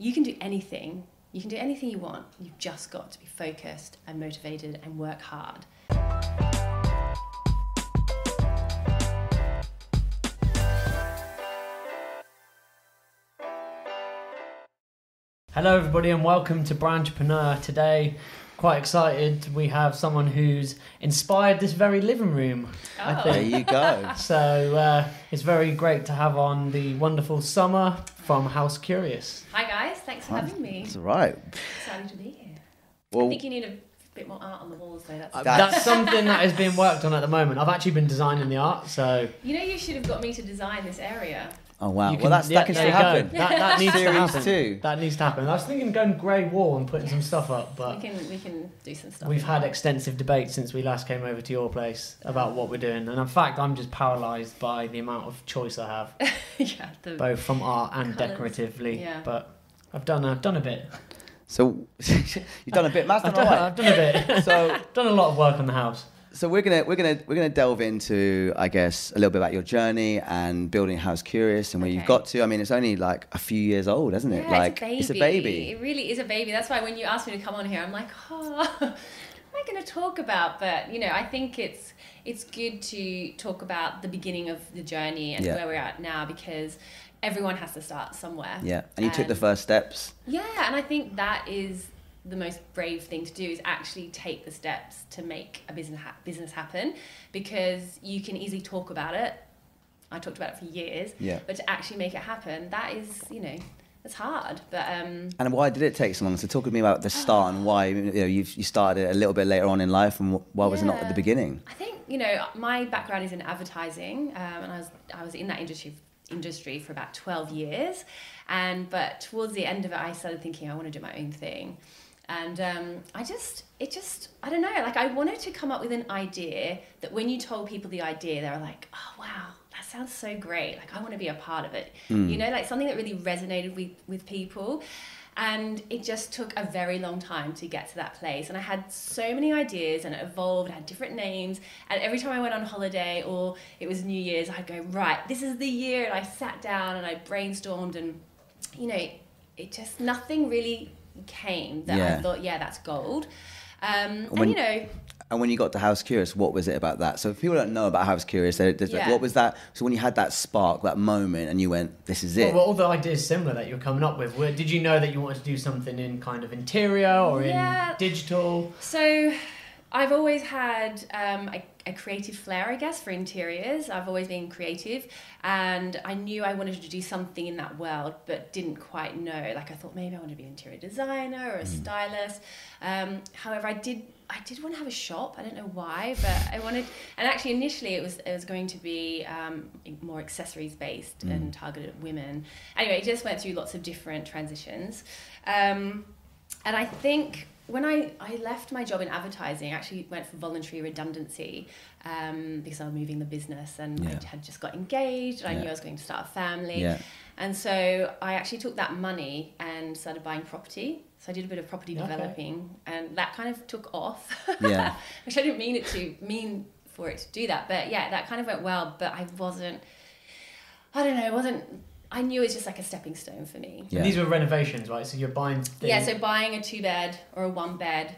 You can do anything. You can do anything you want. You've just got to be focused and motivated and work hard. Hello, everybody, and welcome to Brandtrepreneur. Today, quite excited. We have someone who's inspired this very living room. I Oh. think. There you go. So uh, it's very great to have on the wonderful Sommer from House Curious. Hi guys, thanks for having me. That's all right. Excited to be here. I think you need a bit more art on the walls though. That's That's- That's something that is being worked on at the moment. I've actually been designing the art, so You know, you should have got me to design this area. Oh wow. you well, that's, yeah, that can still happen. That, that needs to Series happen. Too. That needs to happen. I was thinking going grey wall and putting some stuff up, but we can we can do some stuff. We've had extensive debate since we last came over to your place about what we're doing, and in fact, I'm just paralysed by the amount of choice I have, yeah, the, both from art and Colours, decoratively. yeah. But I've done I've done a bit. So you've done a bit. Matt's I've done done, all right. I've done a bit. So done a lot of work on the house. So we're gonna we're gonna we're gonna delve into I guess a little bit about your journey and building House Curious and where you've got to. I mean, it's only like a few years old, isn't it? Yeah, like it's a baby. baby. It really is a baby. That's why when you asked me to come on here, I'm like, oh, what am I going to talk about? But you know, I think it's it's good to talk about the beginning of the journey and Yeah. where we're at now because everyone has to start somewhere. Yeah, and you took the first steps. Yeah, and I think that is the most brave thing to do is actually take the steps to make a business ha- business happen because you can easily talk about it. I talked about it for years, Yeah. but to actually make it happen, that is, you know, it's hard. But um, And why did it take so long? So talk to me about the start and why you know you you started a little bit later on in life, and wh- why was it not at the beginning? I think you know my background is in advertising, um, and I was I was in that industry industry for about twelve years, and but towards the end of it, I started thinking I want to do my own thing, and um, I just it just I don't know like I wanted to come up with an idea that when you told people the idea, they were like, oh wow. That sounds so great. Like I want to be a part of it. You know, like something that really resonated with with people. And it just took a very long time to get to that place. And I had so many ideas and it evolved, it had different names. And every time I went on holiday or it was New Year's, I'd go, right, this is the year. And I sat down and I brainstormed and, you know, it just, nothing really came that Yeah. I thought, yeah, that's gold. Um, When- and, you know, And when you got to House Curious, what was it about that? So if people don't know about House Curious, they- they- Yeah. what was that? So when you had that spark, that moment, and you went, "This is Well, it." were all the ideas similar that you're coming up with? Were, did you know that you wanted to do something in kind of interior or Yeah. in digital? So, I've always had um, a, a creative flair, I guess, for interiors. I've always been creative, and I knew I wanted to do something in that world, but didn't quite know. Like I thought maybe I want to be an interior designer or a stylist. Um, however, I did. I did want to have a shop. I don't know why, but I wanted. And actually, initially, it was it was going to be um, more accessories based and targeted at women. Anyway, it just went through lots of different transitions. Um, and I think when I, I left my job in advertising, I actually went for voluntary redundancy um, because I was moving the business and Yeah. I had just got engaged and I knew I was going to start a family. Yeah. And so I actually took that money and started buying property. So I did a bit of property Okay. developing and that kind of took off. Yeah. Which I didn't mean it to mean for it to do that. But yeah, that kind of went well, but I wasn't I don't know, it wasn't I knew it was just like a stepping stone for me. Yeah. These were renovations, right? So you're buying things. Yeah, so buying a two bed or a one bed,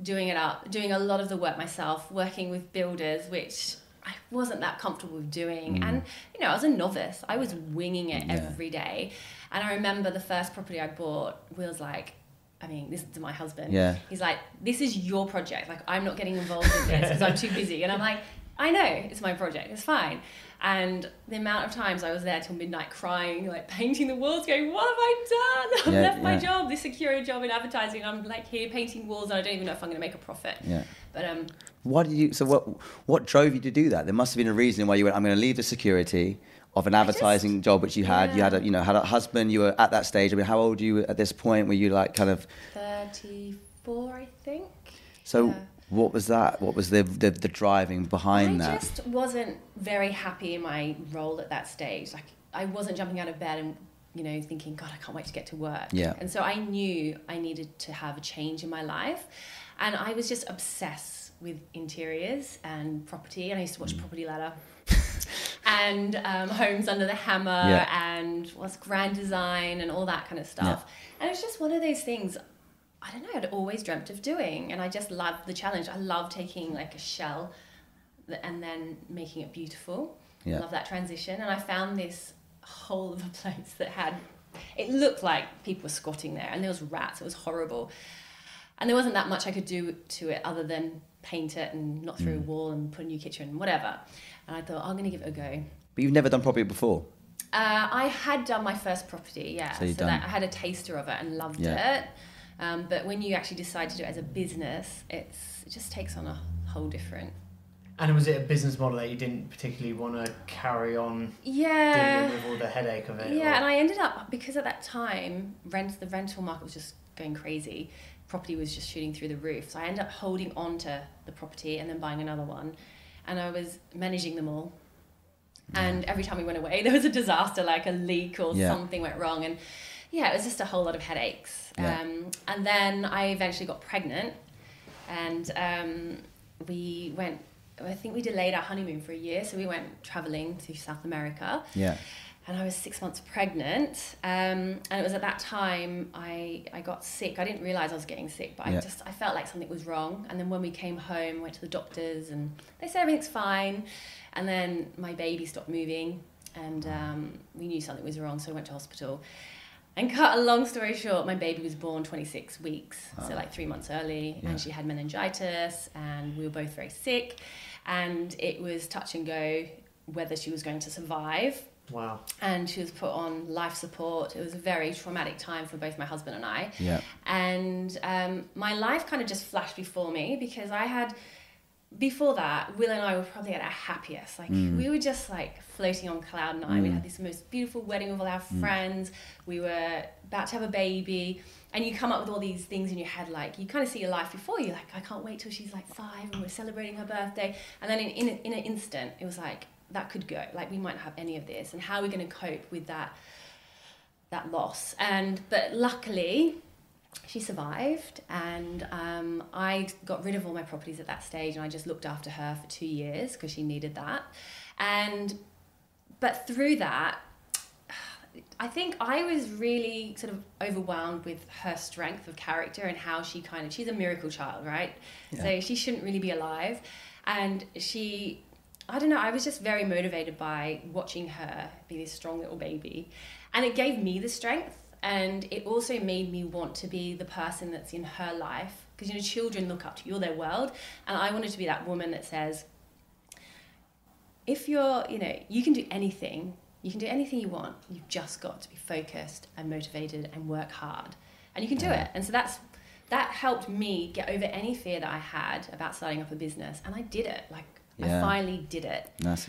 doing it up, doing a lot of the work myself, working with builders, which I wasn't that comfortable with doing. Mm. And, you know, I was a novice. I was winging it Yeah. every day. And I remember the first property I bought, Will's like, I mean, this is to my husband. Yeah. He's like, this is your project. Like, I'm not getting involved in this because I'm too busy. And I'm like, I know, it's my project. It's fine. And the amount of times I was there till midnight crying, like painting the walls, going, What have I done? I've Yeah, left my job, this secure job in advertising. I'm like here painting walls and I don't even know if I'm going to make a profit. Yeah. But um, Why did you? So what? What drove you to do that? There must have been a reason why you went. I'm going to leave the security of an advertising job which you had. You had a, you know, had a husband. You were at that stage. I mean, how old were you at this point? Were you like kind of? 34, I think. So Yeah. What was that? What was the the, the driving behind I that? I just wasn't very happy in my role at that stage. Like I wasn't jumping out of bed and you know thinking, God, I can't wait to get to work. Yeah. And so I knew I needed to have a change in my life, and I was just obsessed with interiors and property. And I used to Mm. watch Property Ladder. and um, Homes Under the Hammer Yeah. and was Grand Design and all that kind of stuff. And it was just one of those things. I don't know. I'd always dreamt of doing, and I just love the challenge. I love taking like a shell and then making it beautiful. Yeah. Love that transition. And I found this hole of a place that had. It looked like people were squatting there, and there was rats. It was horrible, and there wasn't that much I could do to it other than paint it and knock through a wall and put a new kitchen and whatever. And I thought I'm going to give it a go. But you've never done property before. Uh, I had done my first property, yeah. So So, you've that, done- I had a taster of it and loved Yeah. it. Um, but when you actually decide to do it as a business, it's, it just takes on a whole different. And was it a business model that you didn't particularly want to carry on Yeah. dealing with all the headache of it? Yeah, or- and I ended up because at that time, rent the rental market was just going crazy. Property was just shooting through the roof. So I ended up holding on to the property and then buying another one, and I was managing them all. And every time we went away, there was a disaster, like a leak or Yeah. something went wrong, and yeah, it was just a whole lot of headaches. Yeah. Um, and then I eventually got pregnant, and um, we went. I think we delayed our honeymoon for a year, so we went traveling to South America Yeah. and I was six months pregnant. Um, and it was at that time I, I got sick. I didn't realize I was getting sick, but Yeah. I just I felt like something was wrong. And then when we came home, went to the doctors, and they said everything's fine. And then my baby stopped moving, and um, we knew something was wrong, so I went to hospital. And cut a long story short, my baby was born 26 weeks, so like three months early, Yeah. and she had meningitis, and we were both very sick, and it was touch and go whether she was going to survive Wow. and she was put on life support. It was a very traumatic time for both my husband and I. Yeah. And um, my life kind of just flashed before me because I had, before that, Will and I were probably at our happiest. Like, mm. we were just like floating on cloud nine. We mm. had this most beautiful wedding with all our mm. friends. We were about to have a baby. And you come up with all these things in your head, like you kind of see your life before you, like I can't wait till she's like five and we're celebrating her birthday. And then in, in, a- in an instant, it was like that could go. Like we might not have any of this, and how are we going to cope with that that loss? And but luckily, she survived, and um, I got rid of all my properties at that stage, and I just looked after her for two years because she needed that. And but through that, I think I was really sort of overwhelmed with her strength of character and how she kind of she's a miracle child, right? So she shouldn't really be alive. And she I don't know, I was just very motivated by watching her be this strong little baby. And it gave me the strength and it also made me want to be the person that's in her life because you know children look up to you, you're their world, and I wanted to be that woman that says if you're, you know, you can do anything, you can do anything you want. You've just got to be focused and motivated and work hard. And you can do it. And so that's that helped me get over any fear that I had about starting up a business. And I did it. Like Yeah. I finally did it. That's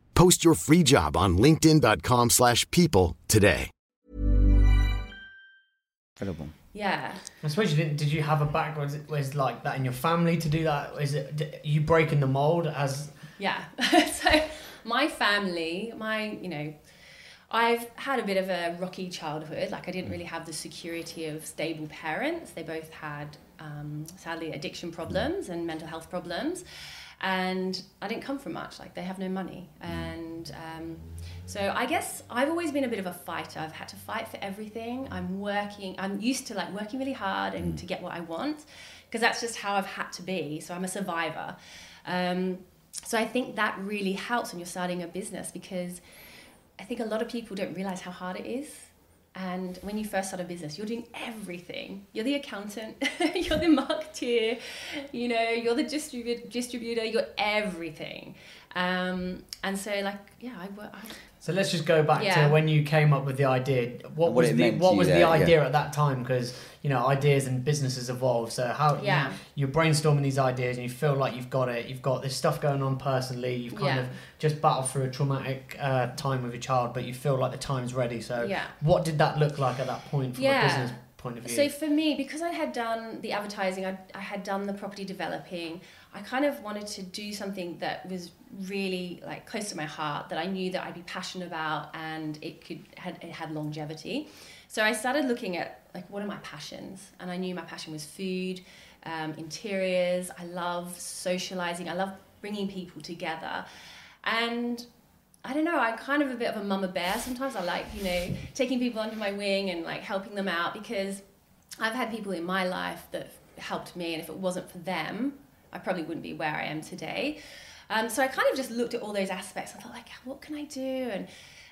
Post your free job on linkedin.com/people slash people today. incredible. Yeah. I suppose you didn't. Did you have a background? Was like that in your family to do that? Is it d- you breaking the mold as? Yeah. so my family, my, you know, I've had a bit of a rocky childhood. Like I didn't really have the security of stable parents. They both had, um, sadly, addiction problems and mental health problems. And I didn't come from much. Like they have no money. And um, so I guess I've always been a bit of a fighter. I've had to fight for everything. I'm working. I'm used to like working really hard and to get what I want because that's just how I've had to be. So I'm a survivor. Um, so I think that really helps when you're starting a business because I think a lot of people don't realize how hard it is. And when you first start a business, you're doing everything. You're the accountant, you're the marketeer, you know, you're the distribu- distributor, you're everything. Um, and so, like, yeah, I work. I, So let's just go back Yeah. to when you came up with the idea. What what was the meant to what you was the there, yeah. idea at that time? Because you know ideas and businesses evolve. So how you- Yeah. you're brainstorming these ideas and you feel like you've got it. You've got this stuff going on personally. You've kind Yeah. of just battled through a traumatic uh, time with your child, but you feel like the time's ready. So Yeah. what did that look like at that point from Yeah. a business point of view? So for me, because I had done the advertising, I, I had done the property developing, I kind of wanted to do something that was really like close to my heart that I knew that I'd be passionate about and it could had it had longevity. So I started looking at like what are my passions, and I knew my passion was food, um, interiors. I love socializing. I love bringing people together, and I don't know, I'm kind of a bit of a mama bear. Sometimes I like, you know, taking people under my wing and like helping them out because I've had people in my life that helped me, and if it wasn't for them, I probably wouldn't be where I am today. Um, so I kind of just looked at all those aspects. I thought, like, what can I do? And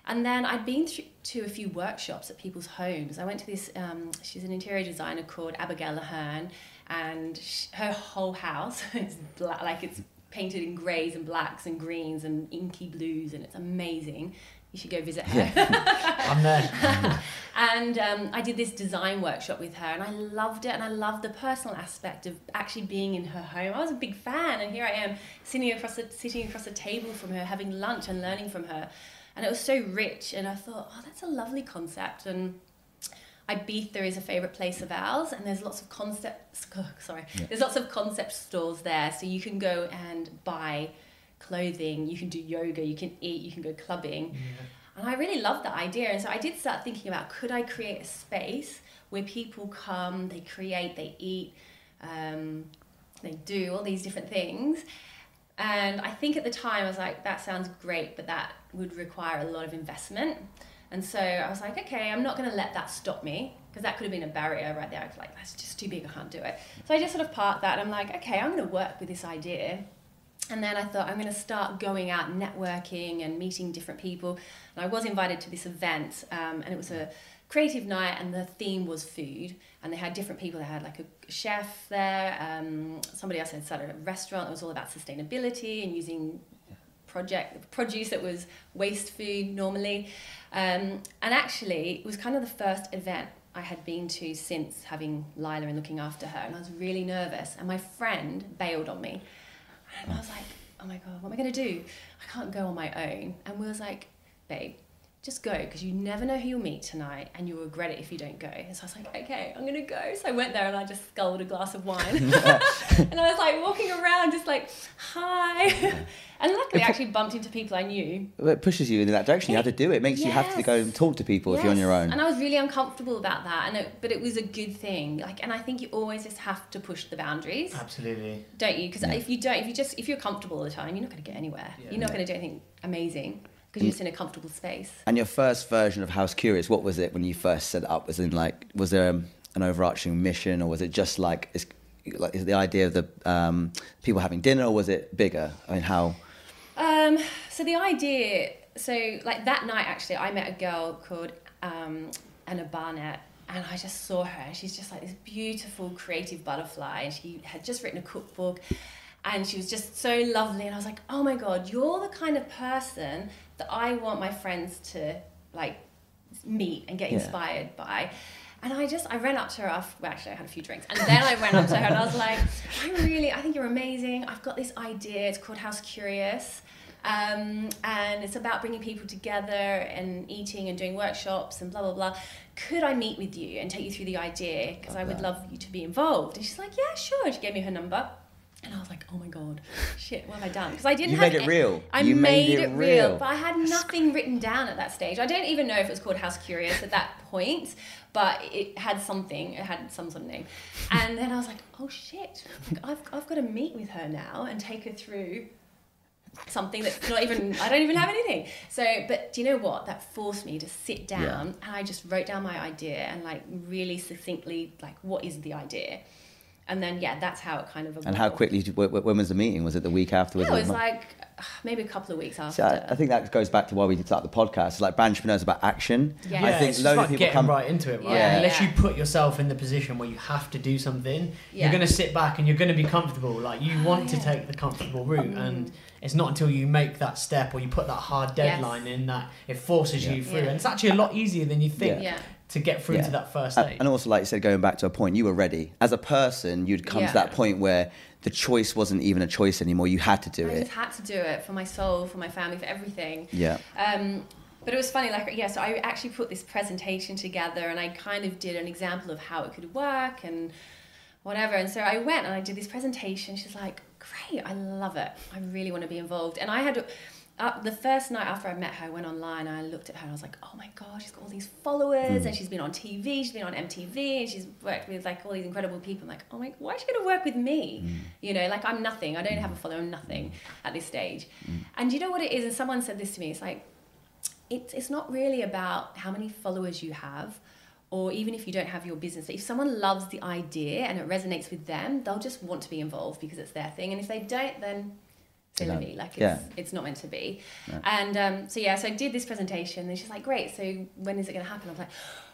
and then I'd been through to a few workshops at people's homes. I went to this. Um, she's an interior designer called Abigail Ahern, and sh her whole house is black, like it's painted in greys and blacks and greens and inky blues, and it's amazing. You should go visit her. I'm there. and um, I did this design workshop with her, and I loved it. And I loved the personal aspect of actually being in her home. I was a big fan, and here I am sitting across the sitting across the table from her, having lunch and learning from her, and it was so rich. And I thought, oh, that's a lovely concept. And Ibiza is a favorite place of ours, and there's lots of concepts. Sorry, there's lots of concept stores there, so you can go and buy clothing. You can do yoga. You can eat. You can go clubbing. And I really loved that idea. And so I did start thinking about could I create a space where people come, they create, they eat, um, they do all these different things. And I think at the time I was like, that sounds great, but that would require a lot of investment. And so I was like, okay, I'm not going to let that stop me because that could have been a barrier right there. I was like, that's just too big, I can't do it. So I just sort of parked that. And I'm like, okay, I'm going to work with this idea. And then I thought I'm going to start going out networking and meeting different people. And I was invited to this event, um, and it was a creative night, and the theme was food. And they had different people. They had like a chef there. Um, somebody else had started a restaurant that was all about sustainability and using project produce that was waste food normally. Um, and actually, it was kind of the first event I had been to since having Lila and looking after her. And I was really nervous. And my friend bailed on me. And I was like, oh my God, what am I going to do? I can't go on my own. And we was like, babe, just go because you never know who you'll meet tonight and you'll regret it if you don't go. And so I was like, okay, I'm going to go. So I went there and I just sculled a glass of wine. and I was like walking around just like, hi. and luckily I actually bumped into people I knew. It pushes you in that direction. You have to do it. It makes you have to go and talk to people if you're on your own. And I was really uncomfortable about that. And it, but it was a good thing. Like, and I think you always just have to push the boundaries Absolutely. don't you? Because if you don't, if you just if you're comfortable all the time, you're not going to get anywhere. You're not going to do anything amazing because you're just in a comfortable space. And your first version of House Curious, what was it when you first set it up? Was in like, was there um, an overarching mission, or was it just like, is, like is the idea of the um, people having dinner, or was it bigger? I mean, how? Um, so the idea, so like that night actually, I met a girl called um, Anna Barnett. And I just saw her, and she's just like this beautiful, creative butterfly. And she had just written a cookbook, and she was just so lovely. And I was like, oh my God, you're the kind of person that I want my friends to like meet and get Yeah. inspired by. And I just, I ran up to her after, well, actually, I had a few drinks. And then I went up to her and I was like, I'm really, I think you're amazing. I've got this idea. It's called House Curious. Um, and it's about bringing people together and eating and doing workshops and blah, blah, blah. Could I meet with you and take you through the idea? Because I would love you to be involved. And she's like, yeah, sure. She gave me her number. And I was like, oh my God, shit, what have I done? Because I didn't You have made it real. I You made, made it it real. real. But I had nothing written down at that stage. I don't even know if it was called House Curious at that point, but it had something. It had some sort of name. And then I was like, oh shit, like, I've, I've got to meet with her now and take her through something that's not even I don't even have anything. So, but do you know what? That forced me to sit down and I just wrote down my idea and like really succinctly like what is the idea. And then yeah, that's how it kind of. Evolved. And how quickly? Did, wh- wh- when was the meeting? Was it the week after? Yeah, it it was a like uh, maybe a couple of weeks after. See, I, I think that goes back to why we did start the podcast. It's like Brandtrepreneur's about action. Yeah. I think it's just loads like of people getting come right into it, right? Yeah, Unless yeah. you put yourself in the position where you have to do something, Yeah. you're going to sit back and you're going to be comfortable. Like you want to yeah. take the comfortable route, and it's not until you make that step or you put that hard Yes. deadline in that it forces Yeah. you through. Yeah. And it's actually a lot easier than you think Yeah. To get through Yeah. to that first And- stage. And also, like you said, going back to a point, you were ready. As a person, you'd come Yeah. to that point where the choice wasn't even a choice anymore. You had to do it. I it. just had to do it for my soul, for my family, for everything. Yeah. Um, but it was funny, like, yeah, so I actually put this presentation together and I kind of did an example of how it could work and whatever. And so I went and I did this presentation. She's like, great, I love it. I really want to be involved. And I had, uh, the first night after I met her, I went online and I looked at her and I was like, oh my God, she's got all these followers hmm. and she's been on TV, she's been on MTV, and she's worked with like all these incredible people. I'm like, oh my, why is she going to work with me? Hmm. You know, like I'm nothing. I don't have a follower, I'm nothing hmm. at this stage. And you know what it is? And someone said this to me, it's like, it's, it's not really about how many followers you have or even if you don't have your business but if someone loves the idea and it resonates with them they'll just want to be involved because it's their thing and if they don't then silly like it's, Yeah. it's not meant to be. And um, so yeah so i did this presentation and she's like great so when is it going to happen? I'm like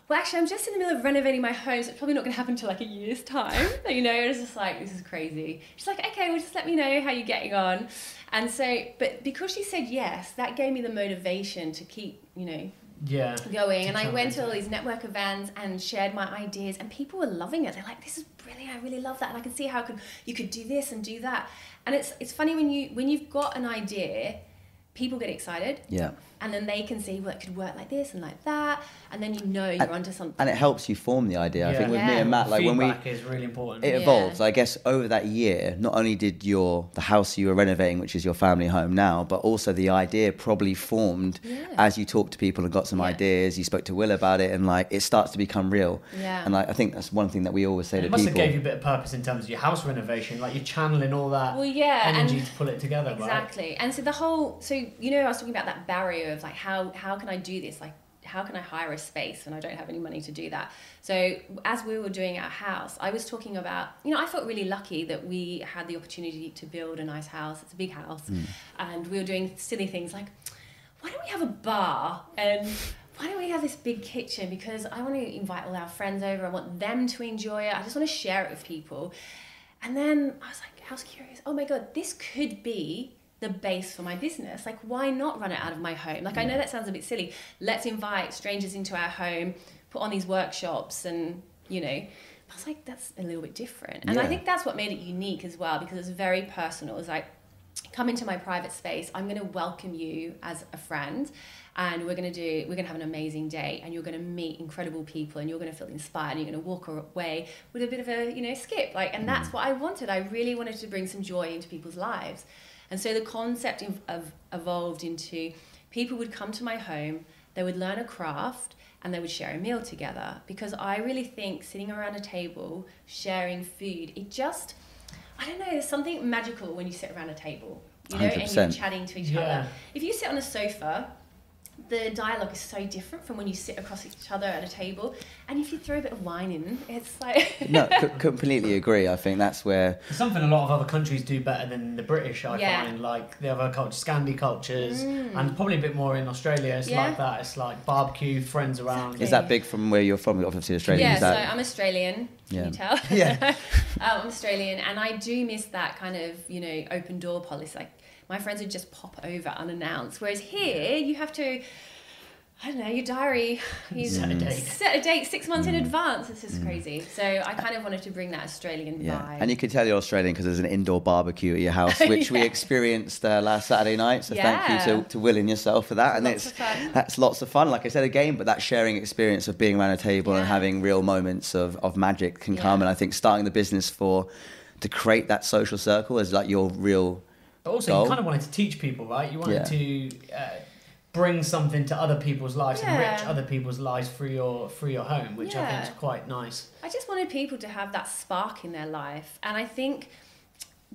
well actually i'm just in the middle of renovating my home so it's probably not going to happen until like a year's time. You know and it's just like this is crazy. She's like okay well just let me know how you're getting on. And so but because she said yes that gave me the motivation to keep you know yeah. going and I went to all these network events and shared my ideas and people were loving it. They're like, this is brilliant, I really love that. And I can see how I could you could do this and do that. And it's it's funny when you when you've got an idea, people get excited Yeah. and then they can see well it could work like this and like that and then you know you're onto something. And it helps you form the idea. I think with me and Matt, like when we Feedback is really important. it Yeah. evolved. I guess over that year, not only did your the house you were renovating, which is your family home now, but also the idea probably formed Yeah. as you talked to people and got some Yeah. ideas. You spoke to Will about it, and like it starts to become real. Yeah. And like I think that's one thing that we always say it to it must people. have gave you a bit of purpose in terms of your house renovation. Like you're channeling all that Well, yeah, energy and- to pull it together, right? Exactly. And so the whole so you know I was talking about that barrier of like how how can I do this? Like how can I hire a space when I don't have any money to do that? So as we were doing our house, I was talking about, you know, I felt really lucky that we had the opportunity to build a nice house. It's a big house. Mm. And we were doing silly things like, why don't we have a bar and why don't we have this big kitchen? Because I want to invite all our friends over. I want them to enjoy it. I just want to share it with people. And then I was like, I was curious. Oh my god, this could be the base for my business. Like, why not run it out of my home? Like, I know that sounds a bit silly. Let's invite strangers into our home, put on these workshops, and you know. I was like, that's a little bit different. And I think that's what made it unique as well because it's very personal. It's like, come into my private space. I'm going to welcome you as a friend. And we're going to do, we're going to have an amazing day. And you're going to meet incredible people and you're going to feel inspired. And you're going to walk away with a bit of a, you know, skip. Like, and that's mm. what I wanted. I really wanted to bring some joy into people's lives. And so the concept of, of evolved into people would come to my home, they would learn a craft, and they would share a meal together. Because I really think sitting around a table, sharing food, it just, I don't know, there's something magical when you sit around a table, you know, and you're chatting to each Yeah. other. If you sit on a sofa, the dialogue is so different from when you sit across each other at a table. And if you throw a bit of wine in, it's like. no, c- completely agree. I think that's where something a lot of other countries do better than the British, I Yeah. find. Like the other cultures, Scandi cultures, and probably a bit more in Australia. It's Mm. Yeah. like that. It's like barbecue, friends around. is that big from where you're from? Obviously, Australia. Yeah, is so I'm Australian. Can Yeah. you tell? Yeah. um, I'm Australian, and I do miss that kind of you know open door policy. Like my friends would just pop over unannounced, whereas here you have to. I don't know, your diary, you mm. Set a date. set a date six months in mm. advance. It's just mm. crazy. So I kind of wanted to bring that Australian yeah, vibe. and you can tell you're Australian because there's an indoor barbecue at your house, which we experienced uh, last Saturday night. So thank you to, to Will and yourself for that. And Lots it's that's lots of fun. Like I said again, but that sharing experience of being around a table and having real moments of, of magic can come. And I think starting the business for to create that social circle is like your real. But also, goal. you kind of wanted to teach people, right? You wanted Yeah. to uh, bring something to other people's lives, enrich other people's lives through your through your home, which I think is quite nice. I just wanted people to have that spark in their life. And I think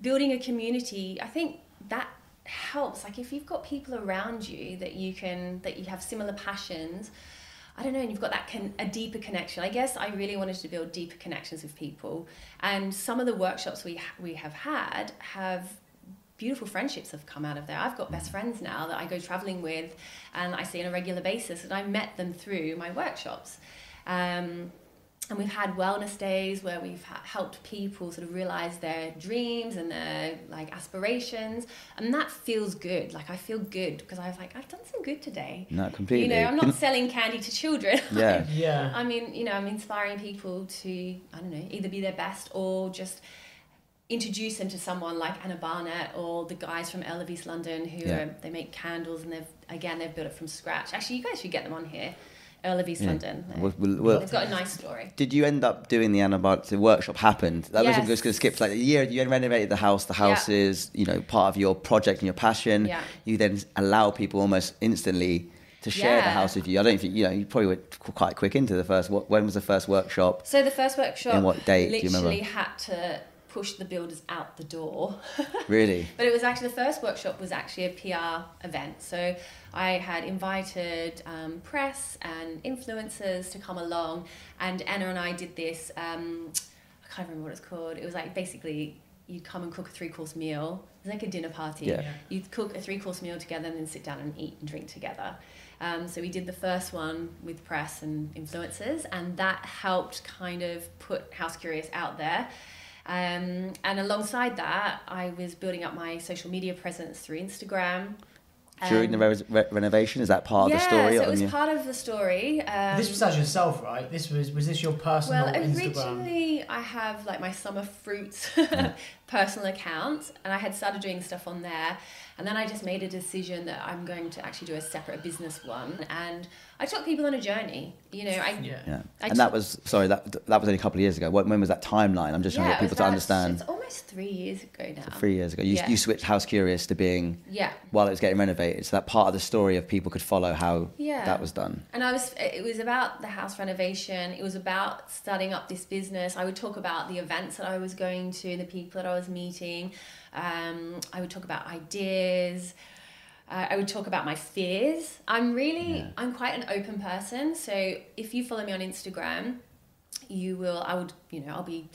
building a community, I think that helps. Like if you've got people around you that you can, that you have similar passions, I don't know, and you've got that con- a deeper connection. I guess I really wanted to build deeper connections with people, and some of the workshops we ha- we have had have beautiful friendships have come out of there. I've got best friends now that I go traveling with, and I see on a regular basis, and I met them through my workshops. Um, and we've had wellness days where we've ha- helped people sort of realize their dreams and their like aspirations and that feels good like i feel good because i was like i've done some good today not completely. you know i'm not selling candy to children Yeah. Yeah. i mean you know i'm inspiring people to i don't know either be their best or just introduce them to someone like Anna Barnett or the guys from East London who Yeah. are, they make candles and they've again they've built it from scratch. Actually, you guys should get them on here. Earl of East Yeah. London. We'll- we'll- we'll- They've got a nice story. Did you end up doing the Anna Barnett the workshop happened? That was Yes. just going to skip like a year. You renovated the house. The house Yeah. is you know part of your project and your passion. Yeah. You then allow people almost instantly to share the house with you. I don't think you know you probably were quite quick into the first. What, when was the first workshop? So the first workshop And what date do you remember? literally had to push the builders out the door. Really? But it was actually the first workshop was actually a PR event. So I had invited um, press and influencers to come along, and Anna and I did this. Um, I can't remember what it's called. It was like basically you'd come and cook a three course meal. It was like a dinner party. Yeah. You'd cook a three course meal together and then sit down and eat and drink together. Um, so we did the first one with press and influencers, and that helped kind of put House Curious out there. Um, and alongside that, I was building up my social media presence through Instagram. During the Um, re- re- renovation, is that part yeah, of the story? Yeah, so it was your- part of the story. Um, this was as yourself, right? This was was this your personal well, Instagram? originally I have like my Sommerfruits personal account, and I had started doing stuff on there, and then I just made a decision that I'm going to actually do a separate business one, and I took people on a journey. You know, I Yeah. Yeah. I and that was sorry that that was only a couple of years ago. When, when was that timeline? I'm just trying to get people to understand. It's almost three years ago now. Three years ago, you, Yeah. you switched House Curious to being Yeah. while it was getting renovated. So that part of the story of people could follow how Yeah. that was done. And I was, it was about the house renovation. It was about starting up this business. I would talk about the events that I was going to, the people that I was meeting. Um, I would talk about ideas. Uh, I would talk about my fears. I'm really, I'm quite an open person. So if you follow me on Instagram, you will, I would, you know, I'll be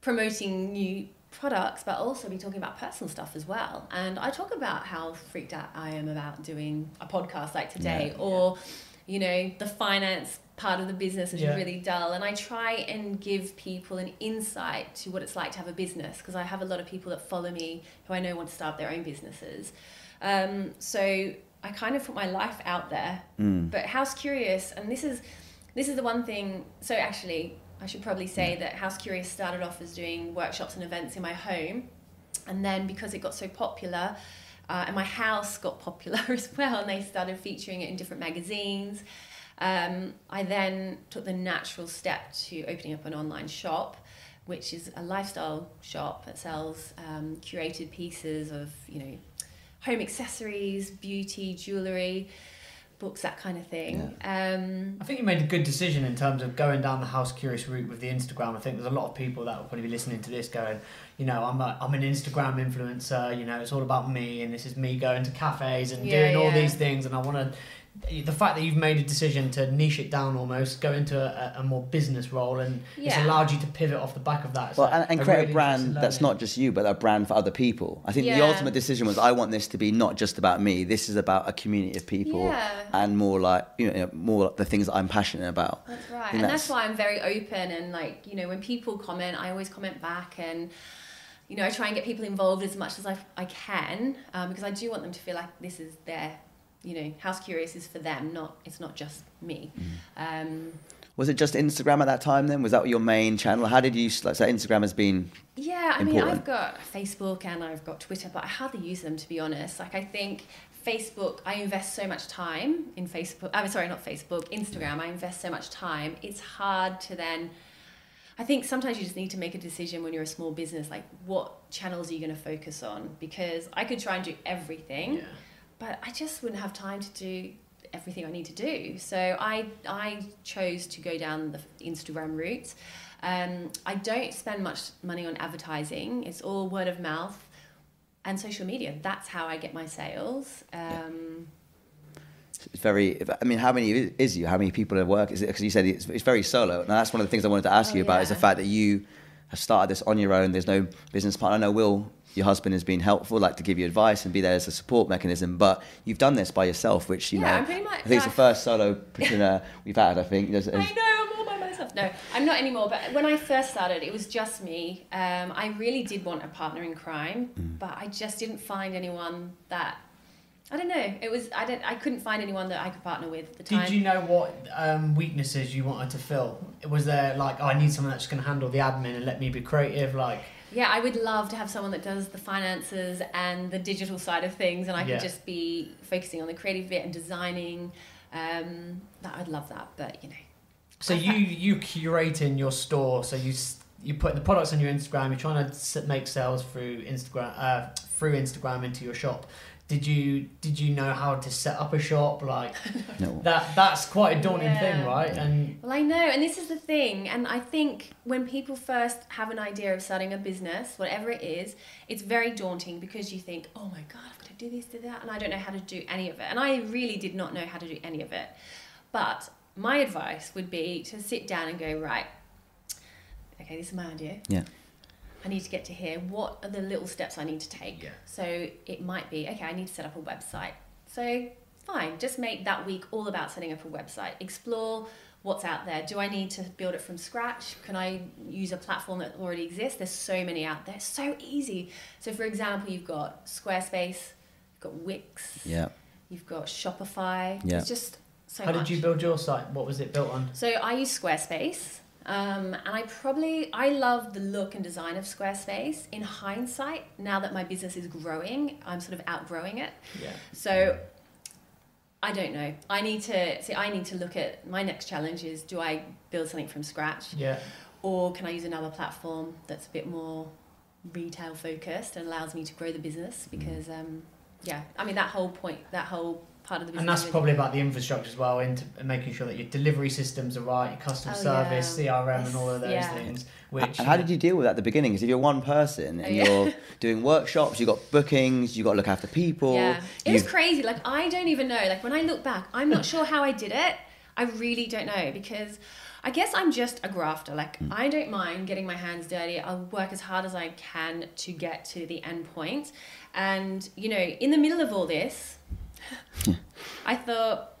promoting new products, but also be talking about personal stuff as well. And I talk about how freaked out I am about doing a podcast like today, Yeah. or you know, the finance part of the business is Yeah. really dull. And I try and give people an insight to what it's like to have a business because I have a lot of people that follow me who I know want to start their own businesses. Um, so I kind of put my life out there. But House Curious, and this is this is the one thing. So actually, I should probably say that House Curious started off as doing workshops and events in my home, and then because it got so popular. Uh, and my house got popular as well, and they started featuring it in different magazines. Um, I then took the natural step to opening up an online shop, which is a lifestyle shop that sells um, curated pieces of, you know, home accessories, beauty, jewellery, books, that kind of thing. Um, I think you made a good decision in terms of going down the house curious route with the Instagram. I think there's a lot of people that will probably be listening to this going, you know, I'm a, I'm an Instagram influencer. You know, it's all about me, and this is me going to cafes and Yeah, doing all these things. And I want to. The fact that you've made a decision to niche it down almost, go into a, a more business role, and it's allowed you to pivot off the back of that. It's Well, like and, and a create really a brand that's not just you, but a brand for other people. I think the ultimate decision was I want this to be not just about me. This is about a community of people, Yeah. and more like you know more the things that I'm passionate about. That's right. think And that's that's- why I'm very open and like, you know, when people comment, I always comment back and you know, I try and get people involved as much as I, I can um, because I do want them to feel like this is their, you know, House Curious is for them, not it's not just me. Mm. Um, Was it just Instagram at that time? Then was that your main channel? How did you like? So Instagram has been Yeah, I mean. I've got Facebook and I've got Twitter, but I hardly use them to be honest. Like, I think Facebook, I invest so much time in Facebook. I'm sorry, not Facebook, Instagram. I invest so much time. It's hard to then. I think sometimes you just need to make a decision when you're a small business, like what channels are you going to focus on? Because I could try and do everything, Yeah. But I just wouldn't have time to do everything I need to do. So I I chose to go down the Instagram route. Um, I don't spend much money on advertising. It's all word of mouth and social media. That's how I get my sales. Um, it's very. I mean, how many is- is you? How many people at work? Is it because you said it's, it's very solo? And that's one of the things I wanted to ask Oh, you about is the fact that you have started this on your own. There's no business partner. I know Will, your husband, has been helpful, like to give you advice and be there as a support mechanism. But you've done this by yourself, which you Yeah, know. I'm pretty much- I think it's the first solo entrepreneur we've had. I think. There's- I know, I'm all by myself. No, I'm not anymore. But when I first started, it was just me. Um, I really did want a partner in crime, Mm. but I just didn't find anyone that. I don't know. It was I don't I couldn't find anyone that I could partner with at the time. Did you know what um, weaknesses you wanted to fill? Was there like, oh, I need someone that's going to handle the admin and let me be creative? Like, Yeah, I would love to have someone that does the finances and the digital side of things, and I Yeah. could just be focusing on the creative bit and designing. Um, that I'd love that, but you know, so you you curating your store. So you you put the products on your Instagram. You're trying to make sales through Instagram uh, through Instagram into your shop. Did you did you know how to set up a shop? Like No. that that's quite a daunting Yeah. thing, right? And Well, I know, and this is the thing. And I think when people first have an idea of starting a business, whatever it is, it's very daunting because you think, oh my God, I've got to do this, do that, and I don't know how to do any of it. And I really did not know how to do any of it. But my advice would be to sit down and go, right, okay, this is my idea. Yeah. I need to get to here. What are the little steps I need to take? Yeah. So it might be, okay, I need to set up a website. So fine, just make that week all about setting up a website. Explore what's out there. Do I need to build it from scratch? Can I use a platform that already exists? There's so many out there. So easy. So for example, you've got Squarespace, you've got Wix, Yeah. you've got Shopify. Yeah. It's just so how much. did you build your site? What was it built on? So I use Squarespace, um, and I probably I love the look and design of Squarespace. In hindsight, now that my business is growing, I'm sort of outgrowing it. Yeah. So I don't know. I need to see. I need to look at my next challenge is: do I build something from scratch, Yeah. or can I use another platform that's a bit more retail focused and allows me to grow the business? Because um, yeah, I mean that whole point, that whole part of the business. And that's is- probably about the infrastructure as well, into making sure that your delivery systems are right, your customer Oh, service, yeah. CRM, and all of those Yeah. things. Which And how did you deal with that at the beginning? Because if you're one person and Oh, yeah. you're doing workshops, you've got bookings, you've got to look after people. Yeah, it was you've- crazy. Like I don't even know. Like when I look back, I'm not sure how I did it. I really don't know because I guess I'm just a grafter. Like mm. I don't mind getting my hands dirty. I'll work as hard as I can to get to the end point. And you know, in the middle of all this, I thought,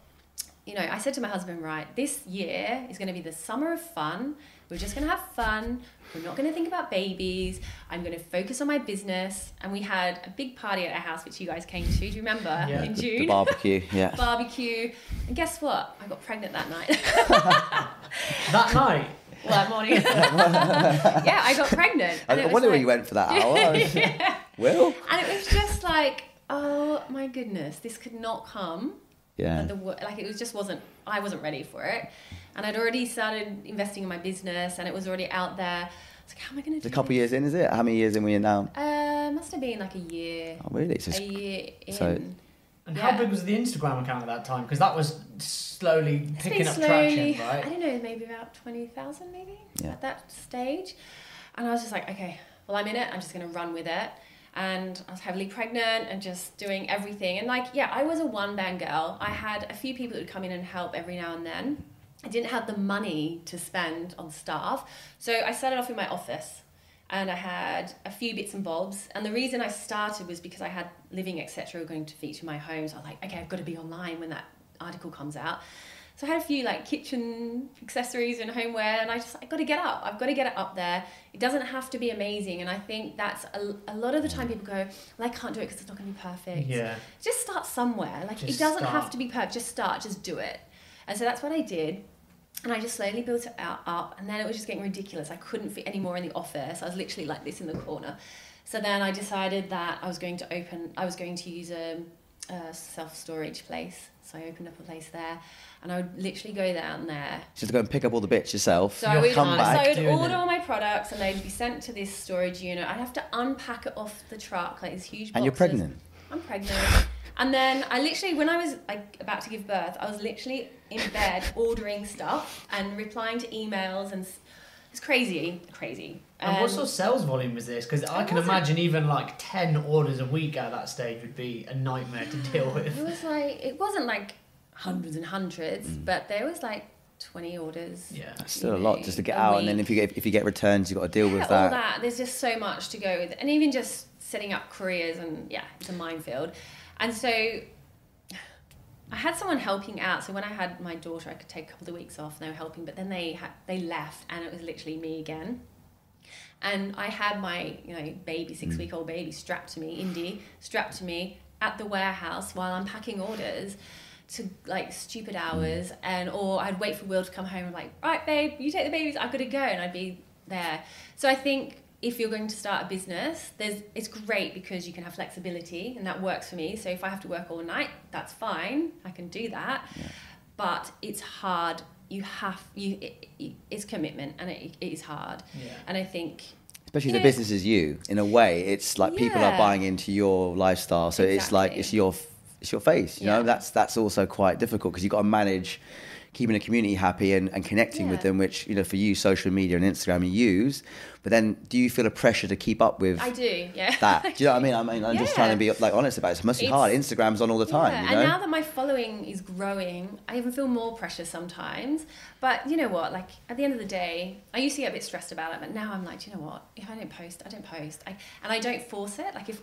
you know, I said to my husband, right, this year is going to be the summer of fun. We're just going to have fun. We're not going to think about babies. I'm going to focus on my business. And we had a big party at our house, which you guys came to. Do you remember Yeah. in the, June? the barbecue, yeah. Barbecue. And guess what? I got pregnant that night. that night? well, that morning. yeah, I got pregnant. I, I was wonder where you went for that hour. Will? And it was just like, oh my goodness, this could not come Yeah. the like it was just wasn't I wasn't ready for it, and I'd already started investing in my business, and it was already out there. It's like, how am I going to It's do? a couple this? years in, is it? How many years in were you now? Uh, must have been like a year. Oh, really? So a year in. so- And Yeah. how big was the Instagram account at that time? Because that was slowly It's picking been up slowly, traction, right? I don't know, maybe about twenty thousand, maybe Yeah. at that stage. And I was just like, okay, well, I'm in it. I'm just going to run with it. And I was heavily pregnant and just doing everything. And like, yeah, I was a one man girl. I had a few people that would come in and help every now and then. I didn't have the money to spend on staff. So I started off in my office and I had a few bits and bobs. And the reason I started was because I had Living Etc. going to feature my home. So I was like, okay, I've got to be online when that article comes out. So I had a few like kitchen accessories and homeware, and I just I got to get up. I've got to get it up there. It doesn't have to be amazing, and I think that's a, a lot of the time people go, well, I can't do it because it's not going to be perfect. Yeah. Just start somewhere. Like Just it doesn't start. have to be perfect. Just start. Just do it. And so that's what I did. And I just slowly built it out up, and then it was just getting ridiculous. I couldn't fit any more in the office. I was literally like this in the corner. So then I decided that I was going to open. I was going to use a, a self storage place. So I opened up a place there, and I would literally go down there. Just go and pick up all the bits yourself. So I You'll would, come so. I would order it. all my products, and they'd be sent to this storage unit. I'd have to unpack it off the truck, like these huge. And you're pregnant? I'm pregnant. And then I literally, when I was like about to give birth, I was literally in bed ordering stuff and replying to emails, and it's crazy, crazy. And what Um, sort of sales volume was this? Because I can imagine even like 10 orders a week at that stage would be a nightmare to deal It with. was like it wasn't like hundreds and hundreds, but there was like 20 orders. Yeah. It's still a lot just to get a out, and then if you get if you get returns, you've got to deal yeah, with all that. that. There's just so much to go with, and even just setting up careers, and yeah, it's a minefield. And so, I had someone helping out. So when I had my daughter, I could take a couple of weeks off. And they were helping, but then they had, they left, and it was literally me again. And I had my you know baby, mm. six week old baby, strapped to me, Indy, strapped to me at the warehouse while I'm packing orders to like stupid mm. hours and or I'd wait for Will to come home and be like, right babe, you take the babies, I've got to go and I'd be there. So I think if you're going to start a business, there's it's great because you can have flexibility and that works for me. So if I have to work all night, that's fine. I can do that. But it's hard. You have you it, it, it's commitment and it, it is hard. Yeah. And I think Especially if Yeah. the business is you. In a way, it's like people are buying into your lifestyle, so it's like it's your it's your face. You know, that's that's also quite difficult because you've got to manage keeping the community happy and, and connecting with them, which you know for you, social media and Instagram you use. But then, do you feel a pressure to keep up with I do, yeah. that? Do you know what I mean? I mean, I'm just trying to be like honest about it. It must be It's- hard. Instagram's on all the time. Yeah, you know? and now that my following is growing, I even feel more pressure sometimes. But you know what? Like at the end of the day, I used to get a bit stressed about it, but now I'm like, "Do you know what? If I don't post, I don't post. I, and I don't force it. Like if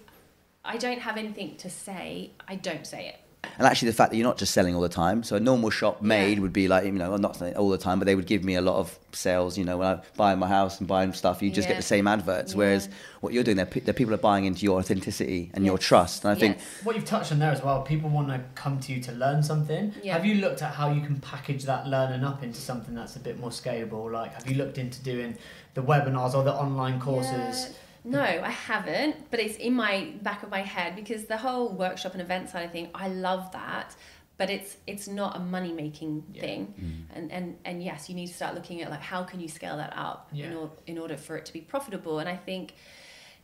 I don't have anything to say, I don't say it. And actually, the fact that you're not just selling all the time. So a normal shop made Yeah. would be like, you know, I'm not selling all the time, but they would give me a lot of sales. You know, when I buy my house and buying stuff, you just get the same adverts. Yeah. Whereas what you're doing, there, the people are buying into your authenticity and your trust. And I think What you've touched on there as well, people want to come to you to learn something. Yeah. Have you looked at how you can package that learning up into something that's a bit more scalable? Like, have you looked into doing the webinars or the online courses? Yeah. No, I haven't, but it's in my back of my head because the whole workshop and event side of thing, I love that, but it's it's not a money making Yeah. thing, mm. and and and yes, you need to start looking at like how can you scale that up in, or, in order for it to be profitable, and I think,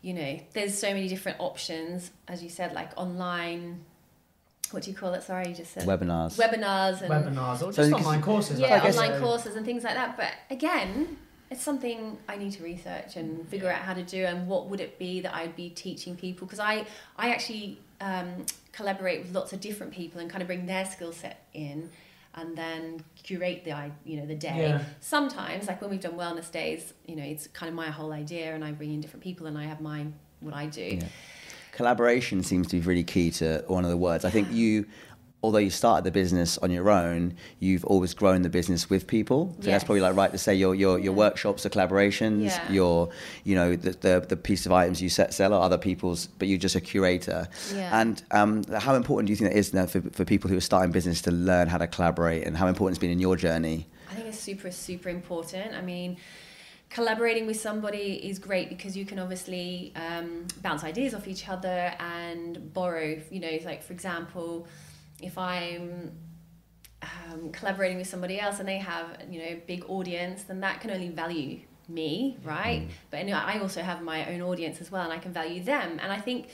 you know, there's so many different options, as you said, like online. What do you call it? Sorry, you just said webinars. webinars and Webinars or just you- online courses? yeah, like online said. courses and things like that. But again, it's something I need to research and figure out how to do. And what would it be that I'd be teaching people? Because I, I actually um, collaborate with lots of different people and kind of bring their skill set in, and then curate the you know the day. Yeah. Sometimes, like when we've done wellness days, you know, it's kind of my whole idea, and I bring in different people, and I have my what I do. Yeah. Collaboration seems to be really key to one of the words. I think you, although you started the business on your own, you've always grown the business with people. So that's probably like right to say your your, your Yeah. workshops are collaborations. Yeah. Your you know the, the the piece of items you set sell are other people's, but you're just a curator. Yeah. And um, how important do you think that is now for, for people who are starting business to learn how to collaborate, and how important it's been in your journey? I think it's super, super important. I mean, collaborating with somebody is great because you can obviously um, bounce ideas off each other and borrow. You know, like for example, if I'm um, collaborating with somebody else and they have you know a big audience, then that can only value me, right? But anyway, I also have my own audience as well, and I can value them. And I think,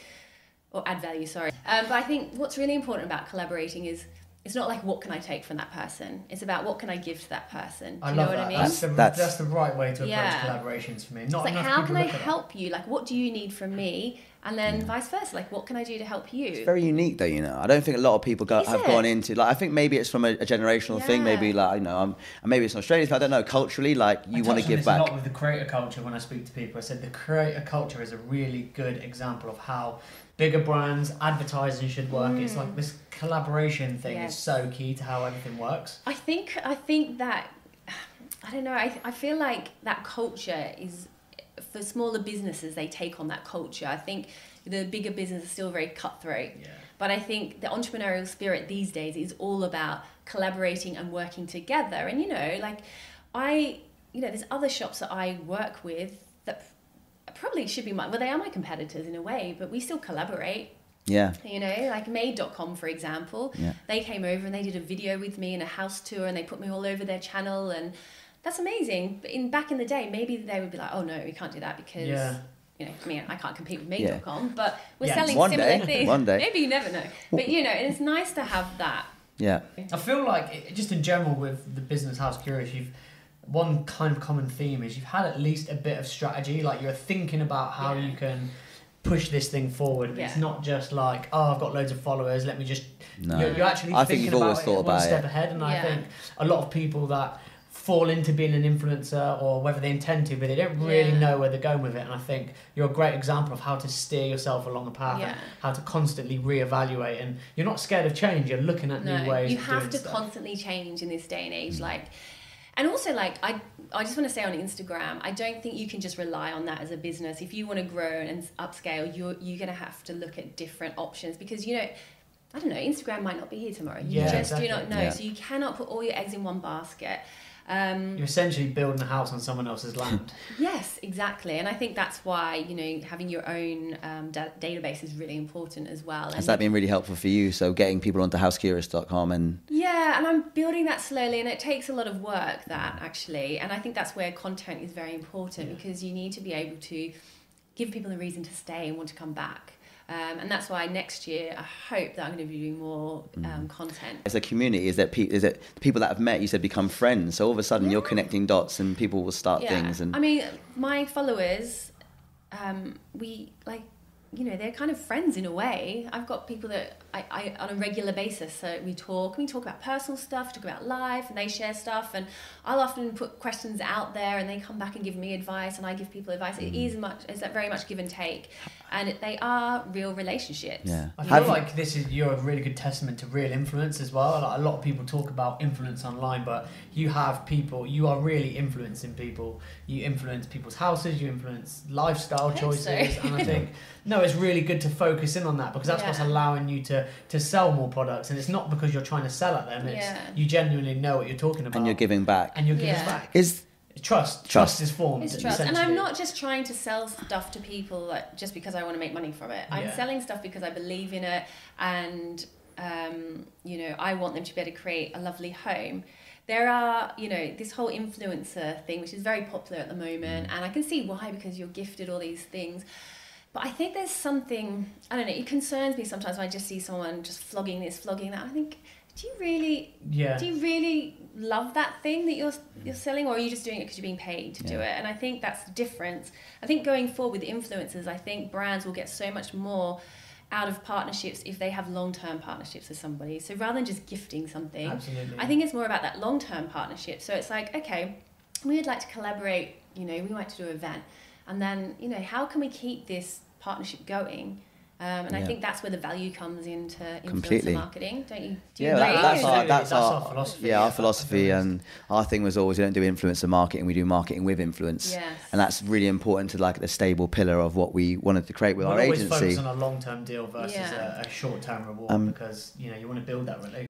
or add value, sorry. Um, but I think what's really important about collaborating is. It's not like what can I take from that person. It's about what can I give to that person. Do I you love know what that. I mean? That's, the, That's- that's, the right way to approach Yeah. collaborations for me. Not It's like, how can I look at that. help you? Like, what do you need from me? And then vice versa. Like, what can I do to help you? It's very unique, though. You know, I don't think a lot of people go, Is have it? gone into like. I think maybe it's from a, a generational thing. Maybe like you know, I'm, and maybe it's an Australian thing. I don't know. Culturally, like you want to touched on give this back. a lot with the creator culture when I speak to people. I said the creator culture is a really good example of how bigger brands, advertising should work. It's like this collaboration thing Mm. Yes. is so key to how everything works. I think I think that I don't know. I, I feel like that culture is for smaller businesses. They take on that culture. I think the bigger businesses are still very cutthroat. Yeah. But I think the entrepreneurial spirit these days is all about collaborating and working together. And you know, like I, you know, there's other shops that I work with that probably should be my well, they are my competitors in a way, but we still collaborate. Yeah. You know, like Made.com, for example, Yeah. they came over and they did a video with me and a house tour and they put me all over their channel and that's amazing. But in back in the day, maybe they would be like, oh no, we can't do that because, Yeah. you know, I mean, I can't compete with Yeah. But we're Yeah. selling One similar day, things. one day. Maybe you never know. But, you know, it's nice to have that. Yeah. I feel like it, just in general with the business house curious, you've one kind of common theme is you've had at least a bit of strategy. Like you're thinking about how Yeah. you can push this thing forward. And It's not just like, oh, I've got loads of followers. Let me just. No. You're, you're actually I think thinking you've always about thought it one about step ahead. And I think a lot of people that fall into being an influencer or whether they intend to, but they don't really Yeah. know where they're going with it. And I think you're a great example of how to steer yourself along a path Yeah. and how to constantly reevaluate. And you're not scared of change. You're looking at new no, ways. you of have doing to stuff. constantly change in this day and age mm. like and also like i i just want to say on instagram i don't think you can just rely on that as a business if you want to grow and upscale you're you're going to have to look at different options because you know I don't know. Instagram might not be here tomorrow. You Yeah, just exactly. do not know. Yeah. So you cannot put all your eggs in one basket. Um, You're essentially building a house on someone else's land. Yes, exactly, and I think that's why you know having your own um, da- database is really important as well. Has And- that been really helpful for you? So getting people onto housecurious.com and Yeah, and I'm building that slowly, and it takes a lot of work. That actually, and I think that's where content is very important because you need to be able to give people a reason to stay and want to come back. Um, and that's why next year I hope that I'm going to be doing more um, content. as a community, is that pe- is it people that I've met you said become friends? So all of a sudden you're connecting dots and people will start things. And I mean, my followers, um, we like, you know, they're kind of friends in a way. I've got people that I, I on a regular basis. So we talk. We talk about personal stuff, talk about life, and they share stuff. And I'll often put questions out there, and they come back and give me advice, and I give people advice. It Mm. is much. It's that very much give and take, and they are real relationships. Yeah. I feel know? like this is you're a really good testament to real influence as well. Like a lot of people talk about influence online, but you have people. You are really influencing people. You influence people's houses. You influence lifestyle hope choices, so. and I think no, it's really good to focus in on that because that's what's allowing you to to sell more products. And it's not because you're trying to sell at them. It's Yeah. you genuinely know what you're talking about, and you're giving back. and you're giving Yeah. back. Is Trust, trust, Trust. is formed. It's trust, and I'm not just trying to sell stuff to people like, just because I want to make money from it. I'm Yeah. selling stuff because I believe in it, and um, you know, I want them to be able to create a lovely home. There are, you know, this whole influencer thing, which is very popular at the moment, and I can see why because you're gifted all these things. But I think there's something I don't know. It concerns me sometimes when I just see someone just flogging this, flogging that. I think, do you really Yeah. do you really love that thing that you're you're selling or are you just doing it because you're being paid to do it and i think that's the difference i think going forward with influencers i think brands will get so much more out of partnerships if they have long-term partnerships with somebody so rather than just gifting something Absolutely. i think it's more about that long-term partnership so it's like okay we would like to collaborate you know we like to do an event and then you know how can we keep this partnership going um, and I think that's where the value comes into influencer Completely. marketing, don't you? Do you yeah, that, that's our that's, that's our, our philosophy, Yeah, our philosophy, that's and our thing was always we don't do influencer marketing, we do marketing with influence, Yes. and that's really important to like the stable pillar of what we wanted to create with We'll our always agency. focus on a long-term deal versus Yeah. a, a short-term reward Um, because you know you want to build that relationship.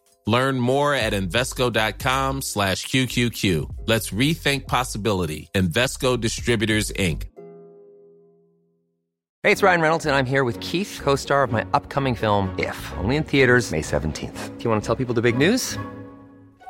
Learn more at Invesco.com slash QQQ. Let's rethink possibility. Invesco Distributors, Inc. Hey, it's Ryan Reynolds, and I'm here with Keith, co star of my upcoming film, If, only in theaters, May 17th. Do you want to tell people the big news?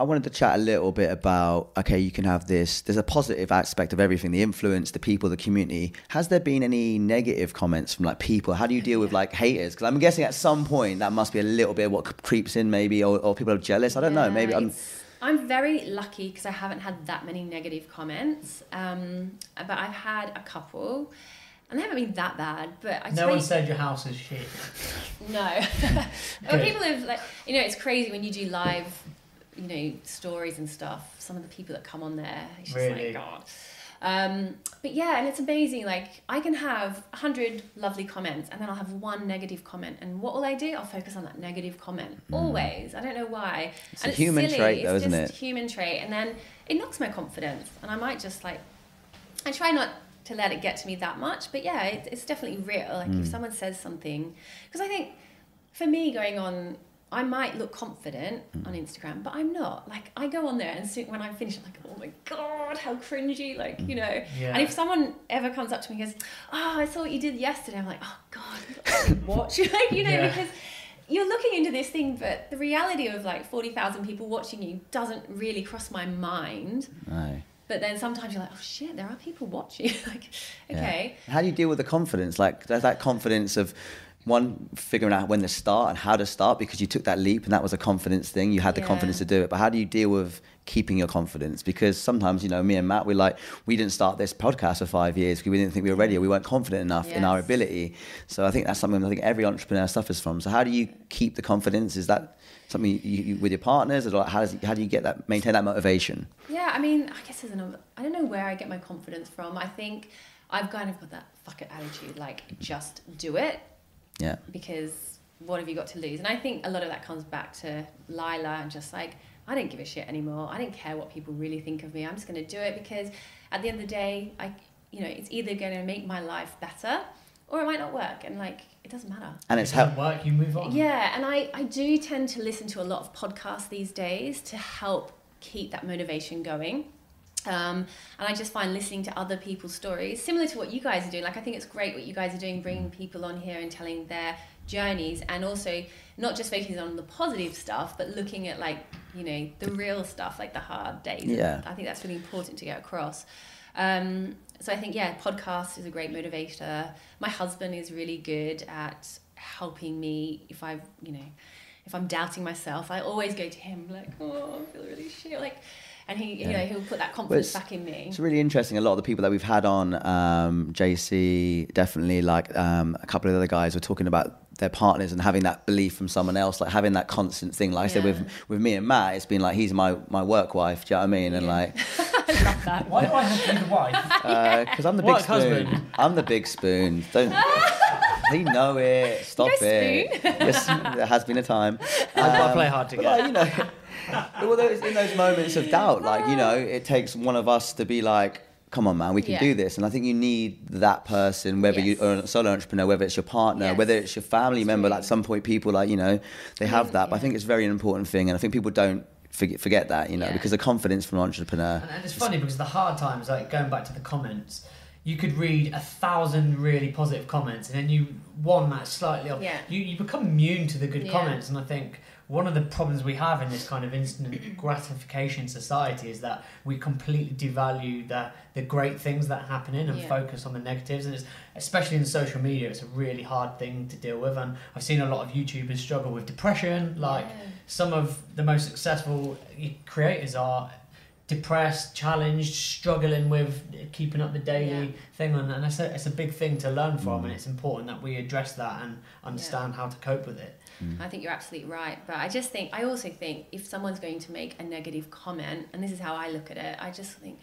I wanted to chat a little bit about okay, you can have this. There's a positive aspect of everything: the influence, the people, the community. Has there been any negative comments from like people? How do you deal with like haters? Because I'm guessing at some point that must be a little bit of what creeps in, maybe, or, or people are jealous. I don't know. Maybe I'm. I'm very lucky because I haven't had that many negative comments. Um, but I've had a couple, and they haven't been that bad. But I No tell one you- said your house is shit. No. well, people have like you know it's crazy when you do live, you know stories and stuff. Some of the people that come on there, it's just Really? like God. Um, but yeah, and it's amazing. Like I can have a hundred lovely comments, and then I'll have one negative comment. And what will I do? I'll focus on that negative comment always. I don't know why. Mm. It's and a human silly. trait though, it's isn't just it? Human trait, and then it knocks my confidence, and I might just like I try not to let it get to me that much, but yeah, it, it's definitely real. Like Mm. if someone says something, because I think for me going on, I might look confident Mm. on Instagram, but I'm not. Like I go on there and so when I'm finished, I'm like, oh my god, how cringy! Like Mm. you know. Yeah. And if someone ever comes up to me and goes, oh, I saw what you did yesterday, I'm like, oh god, you watch, like you know, Yeah. because you're looking into this thing, but the reality of like forty thousand people watching you doesn't really cross my mind. No. But then sometimes you're like, oh shit, there are people watching. like, Yeah. okay. How do you deal with the confidence? Like there's that confidence of one figuring out when to start and how to start because you took that leap and that was a confidence thing. You had the Yeah. confidence to do it. But how do you deal with keeping your confidence? Because sometimes, you know, me and Matt, we like we didn't start this podcast for five years because we didn't think we were ready or we weren't confident enough in our ability. So I think that's something I think every entrepreneur suffers from. So how do you keep the confidence? Is that something you, you, with your partners or how, does, how do you get that maintain that motivation? Yeah, I mean, I guess there's another. I don't know where I get my confidence from. I think I've kind of got that fuck it attitude, like just do it Yeah. because what have you got to lose? And I think a lot of that comes back to Lila and just like I don't give a shit anymore. I don't care what people really think of me. I'm just going to do it because at the end of the day, I you know it's either going to make my life better or it might not work, and like it doesn't matter. And it's It doesn't help. work, you move on. Yeah, and I, I do tend to listen to a lot of podcasts these days to help keep that motivation going. Um, and I just find listening to other people's stories, similar to what you guys are doing. Like, I think it's great what you guys are doing, bringing people on here and telling their journeys, and also not just focusing on the positive stuff, but looking at like you know the real stuff, like the hard days. Yeah. I think that's really important to get across. Um, so I think yeah, podcast is a great motivator. My husband is really good at helping me if I've you know if I'm doubting myself. I always go to him like oh I feel really shit like, and he you Yeah. know he'll put that Well, confidence it's- back in me. It's really interesting. A lot of the people that we've had on, um, JC, definitely like um, a couple of other guys were talking about their partners and having that belief from someone else, like having that constant thing. Like I said, with with me and Matt, it's been like he's my my work wife. Do you know what I mean? And Yeah. like, I love that. Why do I have to be the wife? because I'm the big spoon. husband. I'm the big spoon. Don't. They know it. Stop You know it. yes, there has been a time. I Um, play hard to get. like, you know, well, those, in those moments of doubt, like you know, it takes one of us to be like, "Come on, man, we can Yeah. do this." And I think you need that person, whether Yes. you are a solo entrepreneur, whether it's your partner, Yes. whether it's your family It's member. true. Like at some point, people like you know, they have mean, that. But I think it's a very important thing, and I think people don't forget forget that, you know, Yeah. because the confidence from an entrepreneur. And, and it's funny because the hard times, like going back to the comments, you could read a thousand really positive comments, and then you one that's slightly off. Yeah. You you become immune to the good Yeah. comments, and I think one of the problems we have in this kind of instant gratification society is that we completely devalue the the great things that happen in and Yeah. focus on the negatives, and it's especially in social media, it's a really hard thing to deal with. And I've seen a lot of YouTubers struggle with depression, like Yeah. some of the most successful creators are depressed, challenged, struggling with keeping up the daily Yeah. thing, and, and it's, a, it's a big thing to learn from, mm. and it's important that we address that and understand how to cope with it. Mm. I think you're absolutely right. But I just think, I also think if someone's going to make a negative comment, and this is how I look at it, I just think,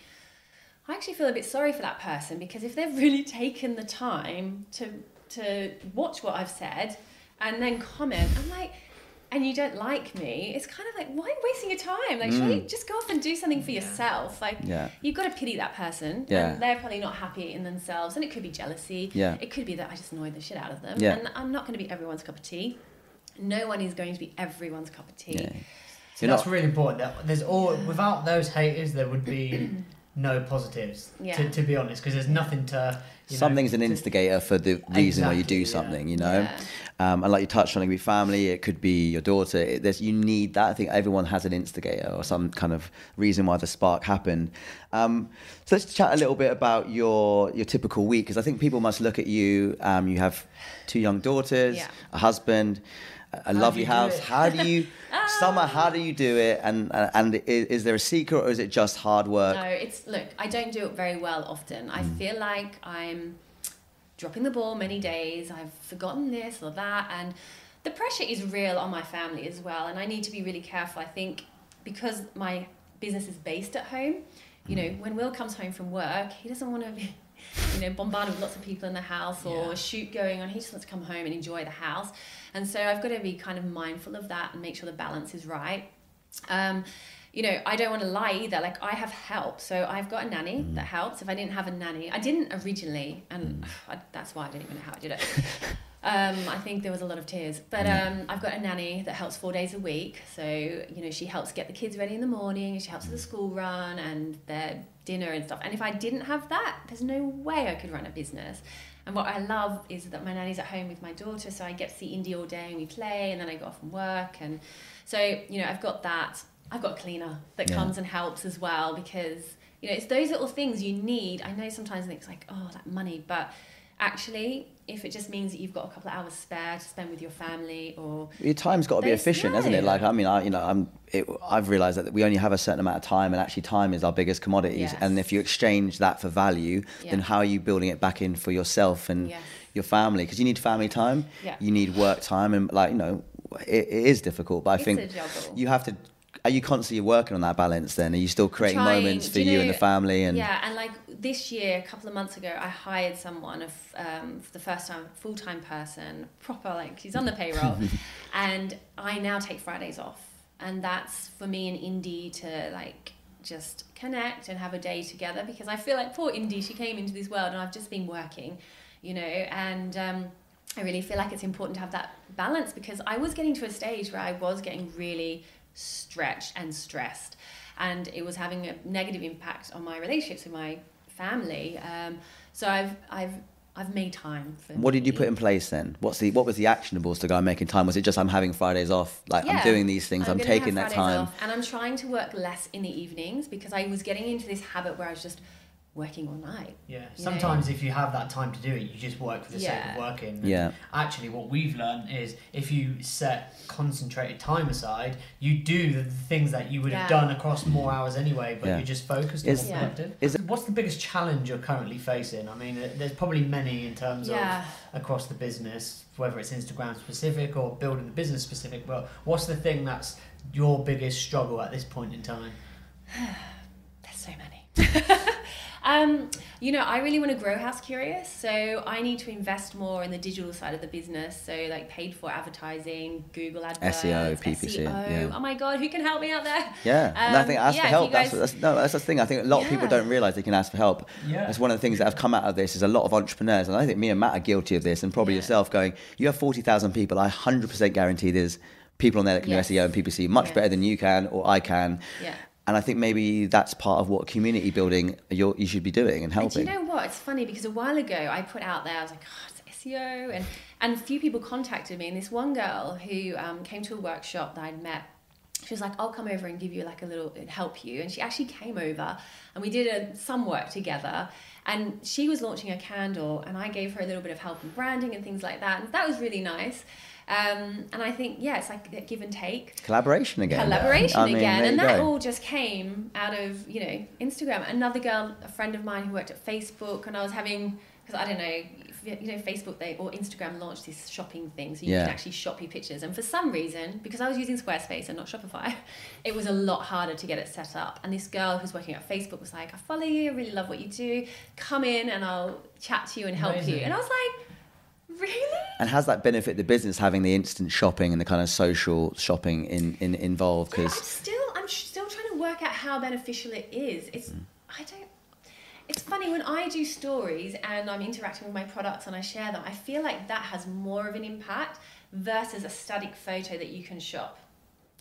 I actually feel a bit sorry for that person because if they've really taken the time to, to watch what I've said and then comment, I'm like, and you don't like me, it's kind of like, why are you wasting your time? Like, surely mm. just go off and do something for yourself. Like, Yeah. you've got to pity that person. Yeah. And they're probably not happy in themselves. And it could be jealousy. Yeah. It could be that I just annoyed the shit out of them. Yeah. And I'm not going to be everyone's cup of tea. No one is going to be everyone's cup of tea. Yeah. So that's not- really important. There's all without those haters, there would be no positives. Yeah. To, to be honest, because there's nothing to. You know, Something's an to- instigator for the reason why you do Exactly, yeah. something, you know. Yeah. Um, and like you touched on, it could be family, it could be your daughter. It, there's you need that. I think everyone has an instigator or some kind of reason why the spark happened. Um, so let's chat a little bit about your your typical week because I think people must look at you. Um, you have two young daughters, Yeah. a husband, a- do lovely house. How do you, Sommer? How do you do it? And and, is, is there a secret or is it just hard work? No, it's look. I don't do it very well often. I Mm. feel like I'm dropping the ball many days. I've forgotten this or that, and the pressure is real on my family as well. And I need to be really careful. I think because my business is based at home. You know, Mm. when Will comes home from work, he doesn't want to be, you know, bombarded with lots of people in the house or Yeah. a shoot going on. He just wants to come home and enjoy the house. And so I've got to be kind of mindful of that and make sure the balance is right. Um, you know, I don't want to lie either. Like I have help, so I've got a nanny that helps. If I didn't have a nanny, I didn't originally, and I, that's why I don't even know how I did it. Um, I think there was a lot of tears, but um, I've got a nanny that helps four days a week. So you know, she helps get the kids ready in the morning. She helps with the school run and their dinner and stuff. And if I didn't have that, there's no way I could run a business. And what I love is that my nanny's at home with my daughter, so I get to see Indy all day and we play, and then I go off and work. And so, you know, I've got that. I've got a cleaner that Yeah. comes and helps as well because, you know, it's those little things you need. I know sometimes it's like, oh, that money, but actually, if it just means that you've got a couple of hours spare to spend with your family or Your time's got to be efficient, hasn't it? Like, I mean, I, you know, I'm, it, I've realised that we only have a certain amount of time, and actually, time is our biggest commodities. Yes. And if you exchange that for value, then how are you building it back in for yourself and Yes. your family? Because you need family time, Yeah. you need work time, and like, you know, it, it is difficult. But I It's think you have to. Are you constantly working on that balance? Then are you still creating trying- moments for do you, and the family? And yeah and like this year a couple of months ago i hired someone of um, for the first time full-time person proper like she's on the payroll and i now take fridays off and that's for me and indy to like just connect and have a day together because i feel like poor indy she came into this world and i've just been working you know and um, I really feel like it's important to have that balance because I was getting to a stage where I was getting really stretched and stressed, and it was having a negative impact on my relationships with my family. Um, so I've I've I've made time for. what did you put in place then? What's the what was the actionables to go making time? Was it just I'm having Fridays off? Like I'm doing these things. I'm, gonna taking that Fridays time. off, and I'm trying to work less in the evenings because I was getting into this habit where I was just working all night. Yeah. you know? Sometimes if you have that time to do it, you just work for the sake of working. And Yeah. Actually, what we've learned is if you set concentrated time aside, you do the things that you would have done across more hours anyway, but Yeah. you're just focused Is- and Yeah. productive. is What's the biggest challenge you're currently facing? I mean, there's probably many in terms Yeah. of across the business, whether it's Instagram specific or building the business specific. But what's the thing that's your biggest struggle at this point in time? There's so many. um, you know, I really want to grow House Curious, so I need to invest more in the digital side of the business. So, like paid for advertising, Google AdWords, SEO, PPC, SEO. yeah. Oh my God, who can help me out there? Yeah, and I think Um, ask yeah, for help. guys- that's, that's no, that's the thing. I think a lot of people don't realise they can ask for help. Yeah. That's one of the things that have come out of this is a lot of entrepreneurs, and I think me and Matt are guilty of this, and probably Yeah. yourself. Going, you have forty thousand people. I hundred percent guarantee there's people on there that can Yes. do SEO and PPC much Yeah. better than you can or I can. Yeah. And I think maybe that's part of what community building you're, you should be doing and And helping. do you know what? It's funny because a while ago I put out there, I was like, oh, it's SEO. And, and a few people contacted me. And this one girl who um, came to a workshop that I'd met, she was like, I'll come over and give you like a little, help you. And she actually came over and we did a, some work together. And she was launching a candle and I gave her a little bit of help in branding and things like that. And that was really nice. Um, and I think, yeah, it's like give and take. Collaboration again. collaboration I mean, again. and that go. all just came out of you know instagram. Another girl a friend of mine who worked at facebook and i was having because i don't know you know facebook they or instagram launched this shopping thing so you Yeah. can actually shop your pictures. And for some reason because i was using squarespace and not shopify it was a lot harder to get it set up. And this girl who's working at facebook was like i follow you i really love what you do. Come in and i'll chat to you and help you. And i was like really And has that benefit the business having the instant shopping and the kind of social shopping in, in involved? Yeah, I'm Because still I'm sh- still trying to work out how beneficial it is. It's mm. I don't. It's funny when I do stories and I'm interacting with my products and I share them. I feel like that has more of an impact versus a static photo that you can shop.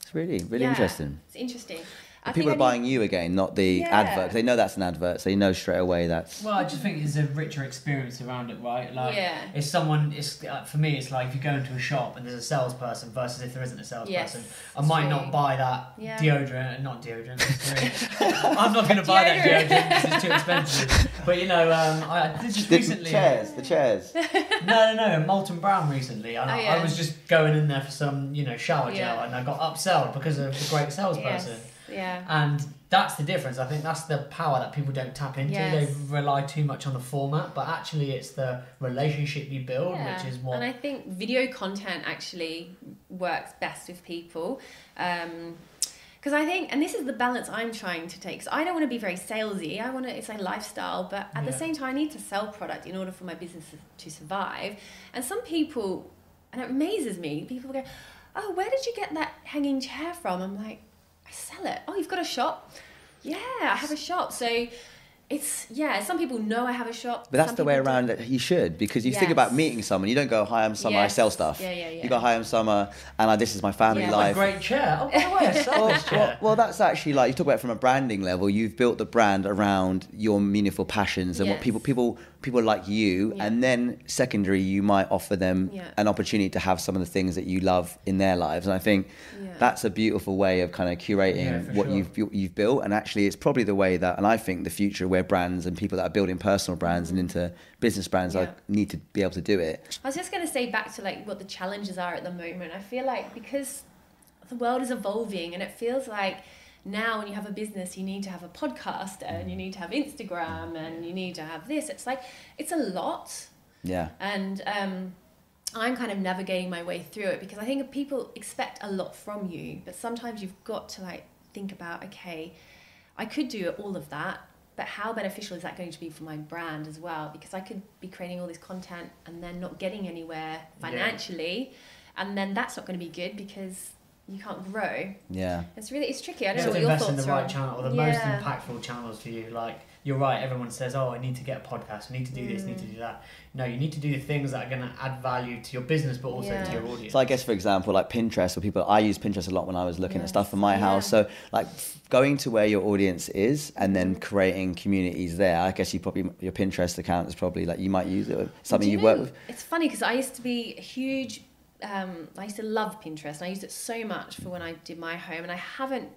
it's really, really Yeah, interesting. It's interesting. I people are think I buying you again, not the Yeah. advert. 'cause They know that's an advert, so you know straight away that's. Well, I just think there's a richer experience around it, right? Like, Yeah. if someone, it's uh, for me, it's like if you go into a shop and there's a salesperson versus if there isn't a salesperson, Yes, I might true. not buy that Yeah. deodorant, not deodorant. I'm not going to buy that Deodorant. deodorant because it's too expensive. But you know, um, I did just The recently. chairs, the chairs. No, no, no, Molton Brown recently. I, Oh, yeah. I was just going in there for some, you know, shower gel, Yeah. and I got upsold because of the great salesperson. Yes. Yeah. And that's the difference. I think that's the power that people don't tap into. Yes. They rely too much on the format, but actually, it's the relationship you build, Yeah. which is what. And I think video content actually works best with people. Um, because I think, and this is the balance I'm trying to take. Because I don't want to be very salesy. I want to, it's a lifestyle, but at the same time, I need to sell product in order for my business to survive. And some people, and it amazes me, people go, "Oh, where did you get that hanging chair from?" I'm like, "I sell it." Oh, you've got a shop? Yeah, I have a shop. So. It's yeah. Some people know I have a shop. But that's some the way around don't. it. You should because you think about meeting someone. You don't go, "Hi, I'm Sommer. I sell stuff." Yeah, yeah, yeah. You go, "Hi, I'm Sommer, and I, this is my family Yeah. What a life." great chair. Oh, by the way, I sell well, this chair. well, well, that's actually like you talk about it from a branding level. You've built the brand around your meaningful passions and what people people people like you, Yeah. and then secondary, you might offer them Yeah. an opportunity to have some of the things that you love in their lives. And I think Yeah. that's a beautiful way of kind of curating Yeah, what sure. you've you've built. And actually, it's probably the way that, and I think the future where brands and people that are building personal brands and into business brands Yeah. like need to be able to do it. I was just going to say back to like what the challenges are at the moment. I feel like because the world is evolving and it feels like now when you have a business you need to have a podcast and you need to have Instagram and you need to have this. It's like it's a lot Yeah. and um, I'm kind of navigating my way through it because I think people expect a lot from you, but sometimes you've got to like think about okay, I could do all of that, but how beneficial is that going to be for my brand as well? Because I could be creating all this content and then not getting anywhere financially, and then that's not going to be good because you can't grow. Yeah. It's really it's tricky. I don't have know to what your invest in the right on- channel or the most impactful channels for you. Like you're right, everyone says, "Oh, I need to get a podcast. I need to do this. I need to Mm. do that." No, you need to do the things that are going to add value to your business, but also Yeah. to your audience. So I guess, for example, like Pinterest, for people, I use Pinterest a lot when I was looking at stuff for my Yeah. house. So like going to where your audience is and then creating communities there. I guess you probably your Pinterest account is probably like you might use it with something Do you you work with. It's funny because I used to be a huge. Um, I used to love Pinterest. And I used it so much for when I did my home, and I haven't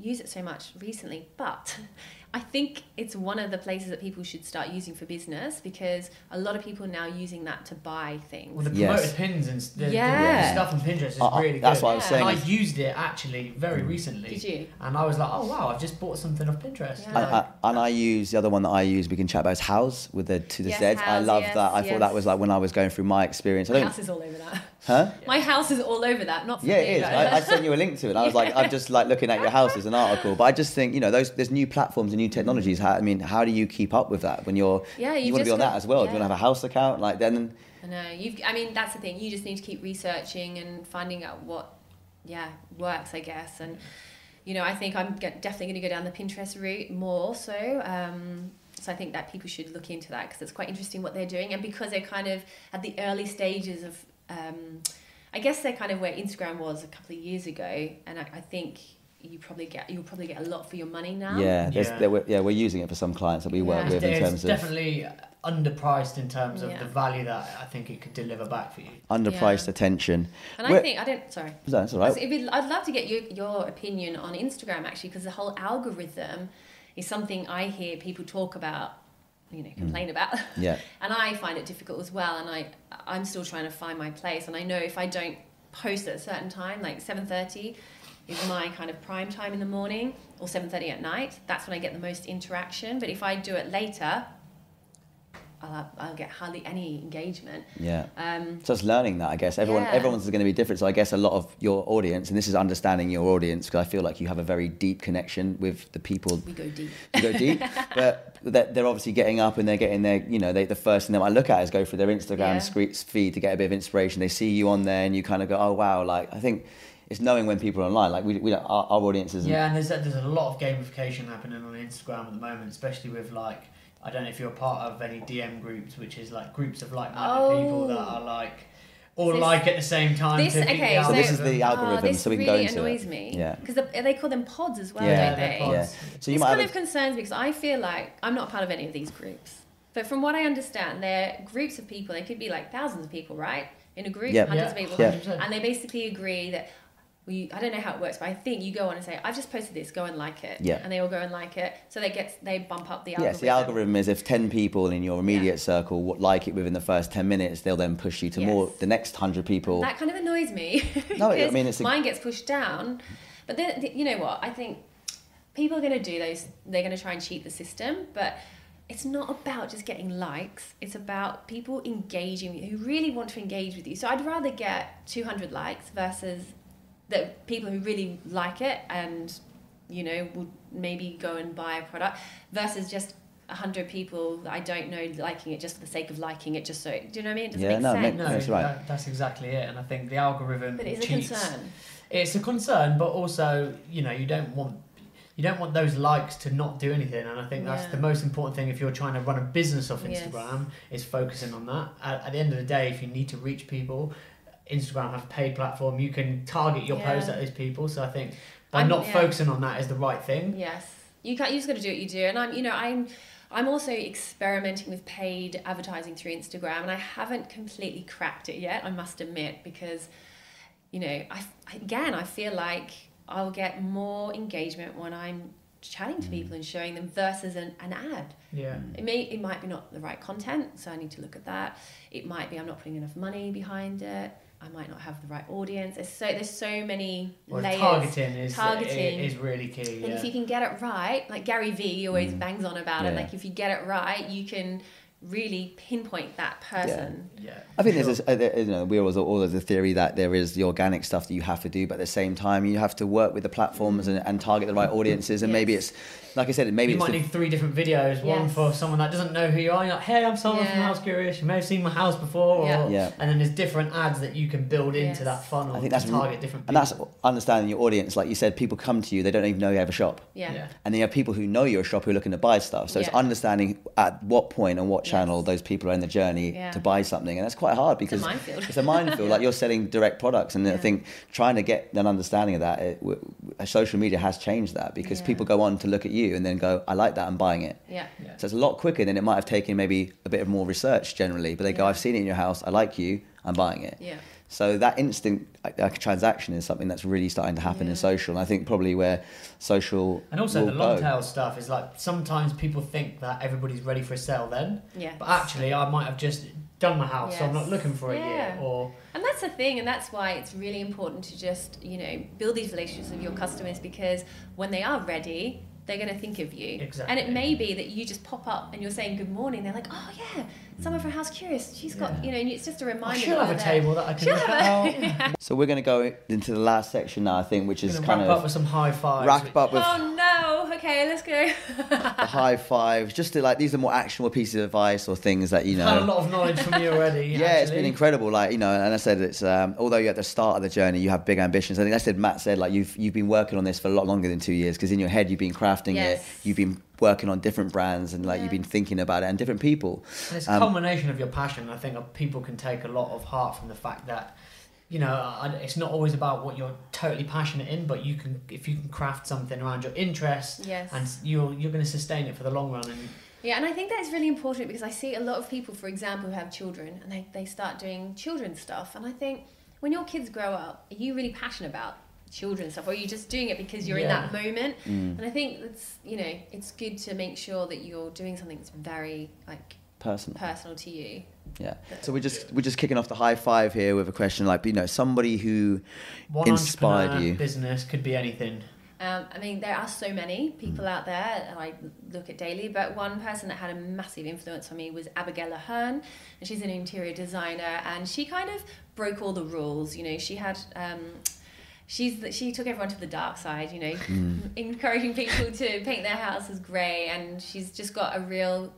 used it so much recently. But I think it's one of the places that people should start using for business because a lot of people are now using that to buy things. Well, the Yes. promoted pins and the, the- Yeah. the stuff on Pinterest is Uh, really good. that's what I was Yeah. saying. And I used it actually very recently. Did you? And I was like, oh wow, I've just bought something off Pinterest. Yeah. I, I, and I use the other one that I use. We can chat about is House with the to the Yes, Z. I House, love yes, that. I thought that was like when I was going through my experience. I my don't, house is all over that. huh? My house is all over that. Not for Yeah, me, it is. but- I, I sent you a link to it. I was like, I'm just like looking at your house as an article. But I just think, you know, those there's new platforms and new technologies. How, I mean, how do you keep up with that when you're Yeah, you you've want to be on that as well? Do you yeah. want to have a house account? Like then I know you've. I mean, that's the thing. You just need to keep researching and finding out what, yeah, works. I guess, and you know, I think I'm definitely going to go down the Pinterest route more so. Um, so I think that people should look into that because it's quite interesting what they're doing, and because they're kind of at the early stages of. Um, I guess they're kind of where Instagram was a couple of years ago, and I, I think you probably get you'll probably get a lot for your money now. yeah, there's, Yeah. There, we're, yeah, we're using it for some clients that we work Yeah. with in it's terms of definitely underpriced in terms of Yeah. the value that I think it could deliver back for you. underpriced Yeah. attention. And I We're- think I don't. Sorry. No, That's all I was, it'd be- I'd love to get your, your opinion on Instagram actually, because the whole algorithm is something I hear people talk about, you know, complain about. Mm. Yeah. and I find it difficult as well. And I, I'm still trying to find my place. And I know if I don't post at a certain time, like 7.30 is my kind of prime time in the morning or 7.30 at night, that's when I get the most interaction. But if I do it later, I'll, have, I'll get hardly any engagement. Yeah. Um, So it's learning that, I guess. Everyone, Yeah. everyone's going to be different. So I guess a lot of your audience, and this is understanding your audience, because I feel like you have a very deep connection with the people. we go deep. You go deep, but they're, they're obviously getting up and they're getting their, you know, they, the first thing they might look at is go through their Instagram Yeah. feed to get a bit of inspiration. They see you on there, and you kind of go, oh wow, like I think it's knowing when people are online. Like we, we don't, our, our audience isn't. Yeah, and there's a, there's a lot of gamification happening on Instagram at the moment, especially with like I don't know if you're part of any DM groups, which is like groups of like-minded oh. people that Oh. are like Or This- like at the same time. This okay, so, this is the oh, algorithm, ah, this so we can really go into it. annoys me. Yeah. because they call them pods as well, Yeah, don't they're pods. Yeah. So you this might kind have of concerns me because I feel like I'm not part of any of these groups. But from what I understand, they're groups of people. They could be like thousands of people, right? In a group, Yep. hundreds Yeah. of people, Yeah. and they basically agree that. We, I don't know how it works, but I think you go on and say, "I've just posted this. Go and like it." Yeah. And they all go and like it, so they get they bump up the algorithm. Yes, the algorithm is if 10 people in your immediate Yeah. circle like it within the first 10 minutes, they'll then push you to more, the next 100 people. That kind of annoys me. No, I mean, it's a- mine gets pushed down. But then, you know what? I think people are going to do those. They're going to try and cheat the system, but it's not about just getting likes. It's about people engaging who really want to engage with you. So I'd rather get 200 likes versus the people who really like it and you know would maybe go and buy a product versus just. 100 people that I don't know liking it just for the sake of liking it, just so. Do you know what I mean? It doesn't Yeah, make no, sense. make- No, That's right. that- that's exactly it. And I think the algorithm but it's a concern. It's a concern, but also, you know, you don't want you don't want those likes to not do anything. And I think that's Yeah. the most important thing if you're trying to run a business off Yes. Instagram is focusing on that. At, at the end of the day, if you need to reach people, Instagram have a paid platform. You can target your Yeah. post at those people. So I think by I'm- not yeah. focusing on that is the right thing. Yes, you can't. You just got to do what you do. And I'm, you know, I'm, I'm also experimenting with paid advertising through Instagram, and I haven't completely cracked it yet. I must admit, because, you know, I again, I feel like I'll get more engagement when I'm chatting to mm. people and showing them versus an, an ad. Yeah. It may, it might be not the right content, so I need to look at that. It might be I'm not putting enough money behind it. I might not have the right audience. There's so there's so many Well, layers. targeting is Targeting. is really key. And Yeah. if you can get it right, like Gary Vee always bangs on about it, like if you get it right, you can really pinpoint that person. yeah. I think sure. there's, a, uh, you know, we always all of the theory that there is the organic stuff that you have to do, but at the same time, you have to work with the platforms and, and target the right audiences. And maybe it's, like I said, maybe you it's might the, need three different videos. One for someone that doesn't know who you are. You're like, hey, I'm someone from Yeah. House Curious. You may have seen my house before. Or, Yeah. Yeah. And then there's different ads that you can build into Yes. that funnel I think to that's target different and that's understanding your audience. Like you said, people come to you, they don't even know you have a shop. Yeah. Yeah. And then you have people who know you're a shop who are looking to buy stuff. So it's understanding at what point and what channel Yes. those people are in the journey Yeah. to buy something. And that's quite hard because minefield. it's a minefield. Like you're selling direct products. And I think trying to get an understanding of that, it, w- w- social media has changed that because Yeah. people go on to look at you and then go, I like that, I'm buying it. Yeah. Yeah. So it's a lot quicker than it might have taken maybe a bit of more research generally. But they go, I've seen it in your house, I like you, I'm buying it. Yeah. So that instant like, like, transaction is something that's really starting to happen in social. And I think probably where social And also the long go. tail stuff is like sometimes people think that everybody's ready for a sale then. Yeah. But actually, I might have just done my house, so I'm not looking for a year. Or And that's the thing, and that's why it's really important to just, you know, build these relationships with your customers because when they are ready, they're going to think of you. Exactly. And it may be that you just pop up and you're saying good morning. They're like, oh, yeah, someone from House Curious. She's got, Yeah. you know, and it's just a reminder. should that have a there. table that I can She'll look have at. a- So we're going to go into the last section now, I think, which is Gonna kind wrap up with of some high fives. wrap up with Oh, no. Okay, let's go. the high fives. Just to like, these are more actionable pieces of advice or things that you know. Had a lot of knowledge from you already. yeah, it's been incredible. Like you know, and I said it's um, although you're at the start of the journey, you have big ambitions. I think I said Matt said like you've you've been working on this for a lot longer than two years because in your head you've been crafting Yes. it, you've been working on different brands and like Yeah. you've been thinking about it and different people. And it's a Um, culmination of your passion. I think people can take a lot of heart from the fact that, you know, it's not always about what you're totally passionate in, but you can, if you can craft something around your interests, Yes. and you're you're going to sustain it for the long run. And Yeah, and I think that's really important because I see a lot of people, for example, who have children and they, they start doing children's stuff. And I think when your kids grow up, are you really passionate about children's stuff or are you just doing it because you're Yeah. in that moment? Mm. And I think it's, you know, it's good to make sure that you're doing something that's very, like, Personal. personal to you. Yeah. So we're just we're just kicking off the high five here with a question like you know somebody who one inspired you. business could be anything. Um, I mean, there are so many people out there that I look at daily, but one person that had a massive influence on me was Abigail Ahern, and she's an interior designer, and she kind of broke all the rules. You know, she had. Um, She's the, she took everyone to the dark side, you know, encouraging people to paint their houses grey, and she's just got a real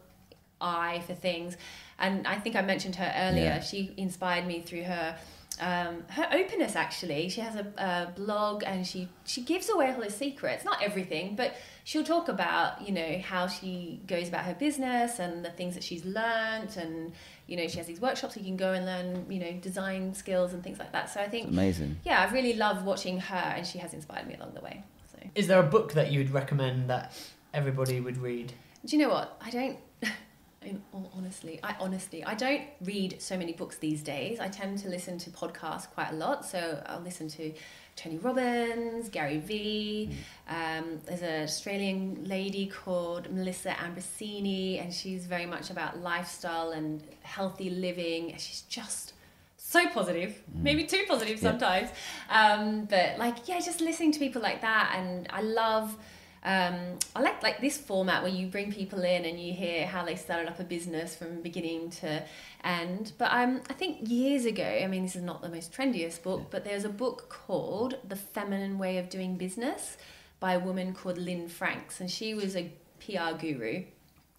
eye for things. And I think I mentioned her earlier. Yeah. She inspired me through her um, her openness actually she has a, a blog and she she gives away all her secrets not everything but she'll talk about you know how she goes about her business and the things that she's learnt and you know she has these workshops you can go and learn you know design skills and things like that so i think Amazing. yeah i really love watching her and she has inspired me along the way so Is there a book that you would recommend that everybody would read? do you know what i don't in all honestly i honestly i don't read so many books these days i tend to listen to podcasts quite a lot so i'll listen to tony robbins gary vee um, there's an australian lady called melissa ambrosini and she's very much about lifestyle and healthy living. She's just so positive maybe too positive Yeah. sometimes. Um, but like yeah just listening to people like that. And i love um, I like like this format where you bring people in and you hear how they started up a business from beginning to end. But um, I think years ago, I mean, this is not the most trendiest book, but there's a book called The Feminine Way of Doing Business by a woman called Lynne Franks, and she was a PR guru.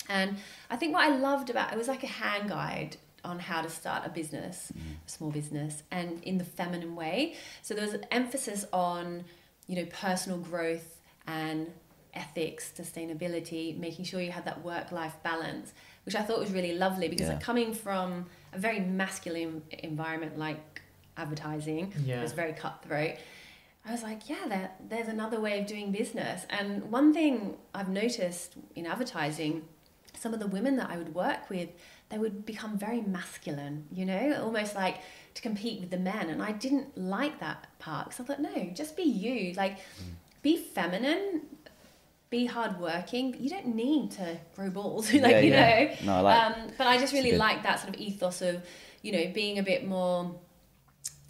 And I think what I loved about it was like a hand guide on how to start a business, a small business, and in the feminine way. So there was an emphasis on, you know, personal growth and ethics, sustainability, making sure you had that work-life balance, which I thought was really lovely because Yeah. coming from a very masculine environment like advertising, Yeah. it was very cutthroat. I was like, yeah, there, there's another way of doing business. And one thing I've noticed in advertising, some of the women that I would work with, they would become very masculine, you know, almost like to compete with the men. And I didn't like that part because I thought, no, just be you. Like, mm. be feminine, be hardworking, but you don't need to grow balls, like, Yeah, you yeah. know. No, I like- um, but I just really like that sort of ethos of, you know, being a bit more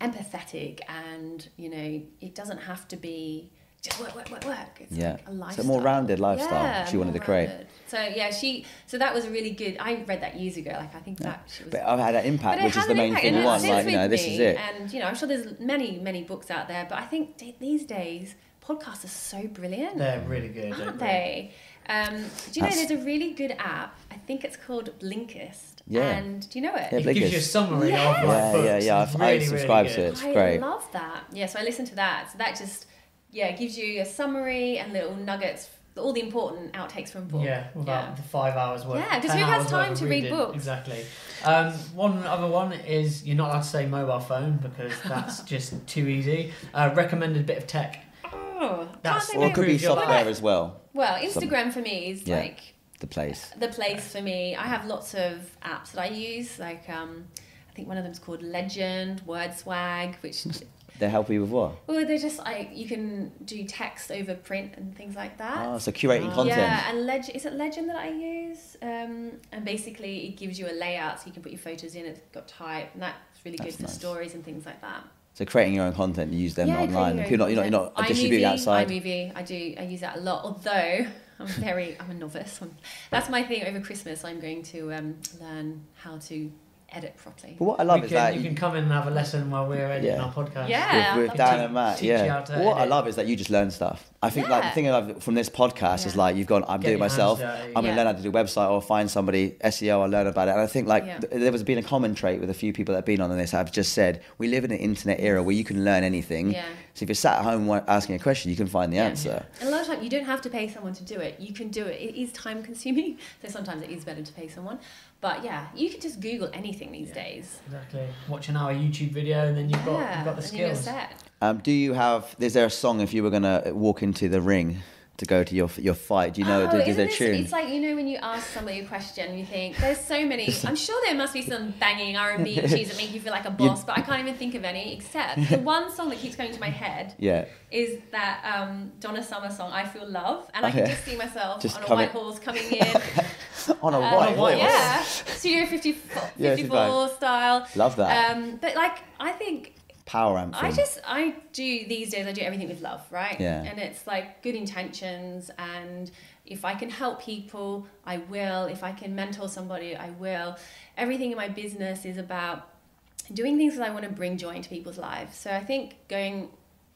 empathetic and you know it doesn't have to be just work work work work it's Yeah. like a So lifestyle more rounded lifestyle yeah, she wanted to create. rounded. so yeah she so that was a really good i read that years ago like i think that she was But I've had that impact, which is the main thing and you want. sits Like, you know, this me, is it. and you know i'm sure there's many many books out there but i think d- these days podcasts are so brilliant They're really good. aren't they're they um, do you know there's a really good app i think it's called blinkist Yeah. and do you know it Yeah, It gives you a summary Yeah. of like, Yeah, books. yeah, yeah. It's I- I really, subscribe really to it. It's I great. love that. Yeah, so I listen to that. So that just yeah gives you a summary and little nuggets, all the important outtakes from a book. Yeah, about the five hours worth. Yeah, because who has time to read reading. books? Exactly. Um, one other one is you're not allowed to say mobile phone because that's just too easy. Uh, recommended bit of tech. Oh, can't That's- Or it could be Improve your software life. as well. Well, Instagram for me is Yeah. like The place. the place for me. I have lots of apps that I use. Like um, I think one of them's called Legend, WordSwag, which They help you with what? well they're just like you can do text over print and things like that. Oh, so curating content. Yeah, and legend is it Legend that I use? Um, and basically, it gives you a layout so you can put your photos in. It's got type, and that's really That's good for nice. stories and things like that. So creating your own content, you use them yeah, online. You're not, you're not, you're not distributing iMovie, outside. iMovie, I do. I use that a lot. Although I'm very, I'm a novice. I'm, that's my thing over Christmas. I'm going to um, learn how to edit properly. But what I love We is can- that you can come in and have a lesson while we're editing Yeah. our podcast. Yeah. with, with Dan and Matt, teach you how yeah. to What I love is that you just learn stuff. I think like the thing I've, from this podcast is like you've gone, I'm Get doing it myself. dirty. I'm gonna learn how to do a website or find somebody SEO. I learn about it, and I think like Yeah. th- there was been a common trait with a few people that have been on this. I've just said we live in an internet era where you can learn anything. Yeah. So if you're sat at home asking a question, you can find the Yeah. answer. And a lot of time, you don't have to pay someone to do it. You can do it. It is time consuming, so sometimes it is better to pay someone. But yeah, you can just Google anything these days. Exactly. Watch an hour YouTube video and then you've got yeah, you've got the and you're skills. set. Um, do you have? Is there a song if you were gonna walk into the ring to go to your your fight? Do you know? Oh, is there a this- tune? It's like you know when you ask somebody a question, you think there's so many. I'm sure there must be some banging R&B tunes that make you feel like a boss, but I can't even think of any. Except the one song that keeps going to my head yeah. is that um, Donna Summer song, "I Feel Love," and I Oh, can yeah. just see myself Just on a coming- white horse coming in. On a Uh, white horse. Yeah, Studio 54, Yeah, style. Love that. Um, but like, I think Power anthem. I just I do these days I do everything with love, right? Yeah. And it's like good intentions and if I can help people, I will. If I can mentor somebody, I will. Everything in my business is about doing things that I want to bring joy into people's lives. So I think going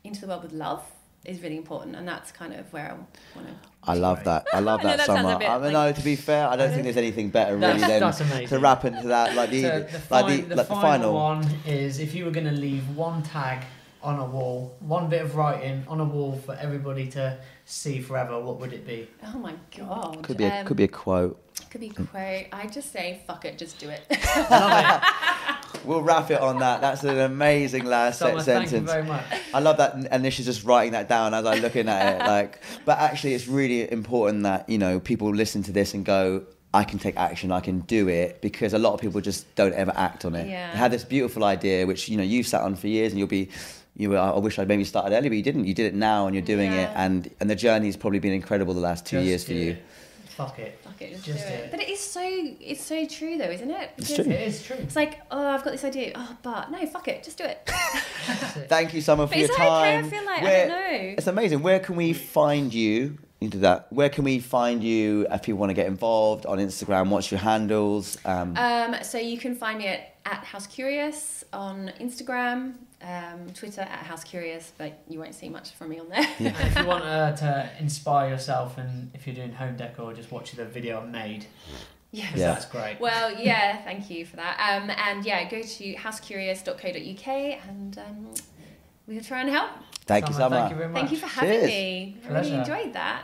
into the world with love is really important, and that's kind of where I want to. I love that. I love I know that, that so much. I mean, like- no, to be fair, I don't think there's anything better really than to wrap into that. Like the, So the, like fi- the, the like the final, final. one is if you were going to leave one tag on a wall, one bit of writing on a wall for everybody to see forever, what would it be? Oh my god! Could be a, Um, could be a quote. could be quote. I just say fuck it, just do it. We'll wrap it on that. That's an amazing last Sommer, se- thank you sentence. very much. I love that, and this is just writing that down as I'm looking at it. Like, but actually, it's really important that you know people listen to this and go, "I can take action. I can do it," because a lot of people just don't ever act on it. Yeah. They had this beautiful idea, which you know you've sat on for years, and you'll be. You, were, I wish I'd maybe started earlier, but you didn't. You did it now, and you're doing it, and and the journey's probably been incredible the last two Just years for do you. it. Fuck it. fuck it, just, Just do do it. it. But it is so it's so true though, isn't it? It's true. It is true. It's like oh, I've got this idea. Oh, but no, fuck it, just do it. Thank you, Sommer, for But your is that okay? I feel like- I don't know. It's amazing. Where can we find you? Into that. Where can we find you if people want to get involved on Instagram? What's your handles? Um, Um, so you can find me at, at House Curious on Instagram, um, Twitter at House Curious, but you won't see much from me on there. And if you want uh, to inspire yourself and if you're doing home decor, just watch the video I made. Yes. 'cause Yeah. That's great. Well, yeah, thank you for that. Um, and yeah, go to housecurious.co.uk and um, we'll try and help. thank you, so Sommer. Thank you very much. Thank you for having Cheers. me. I really Pleasure. enjoyed that.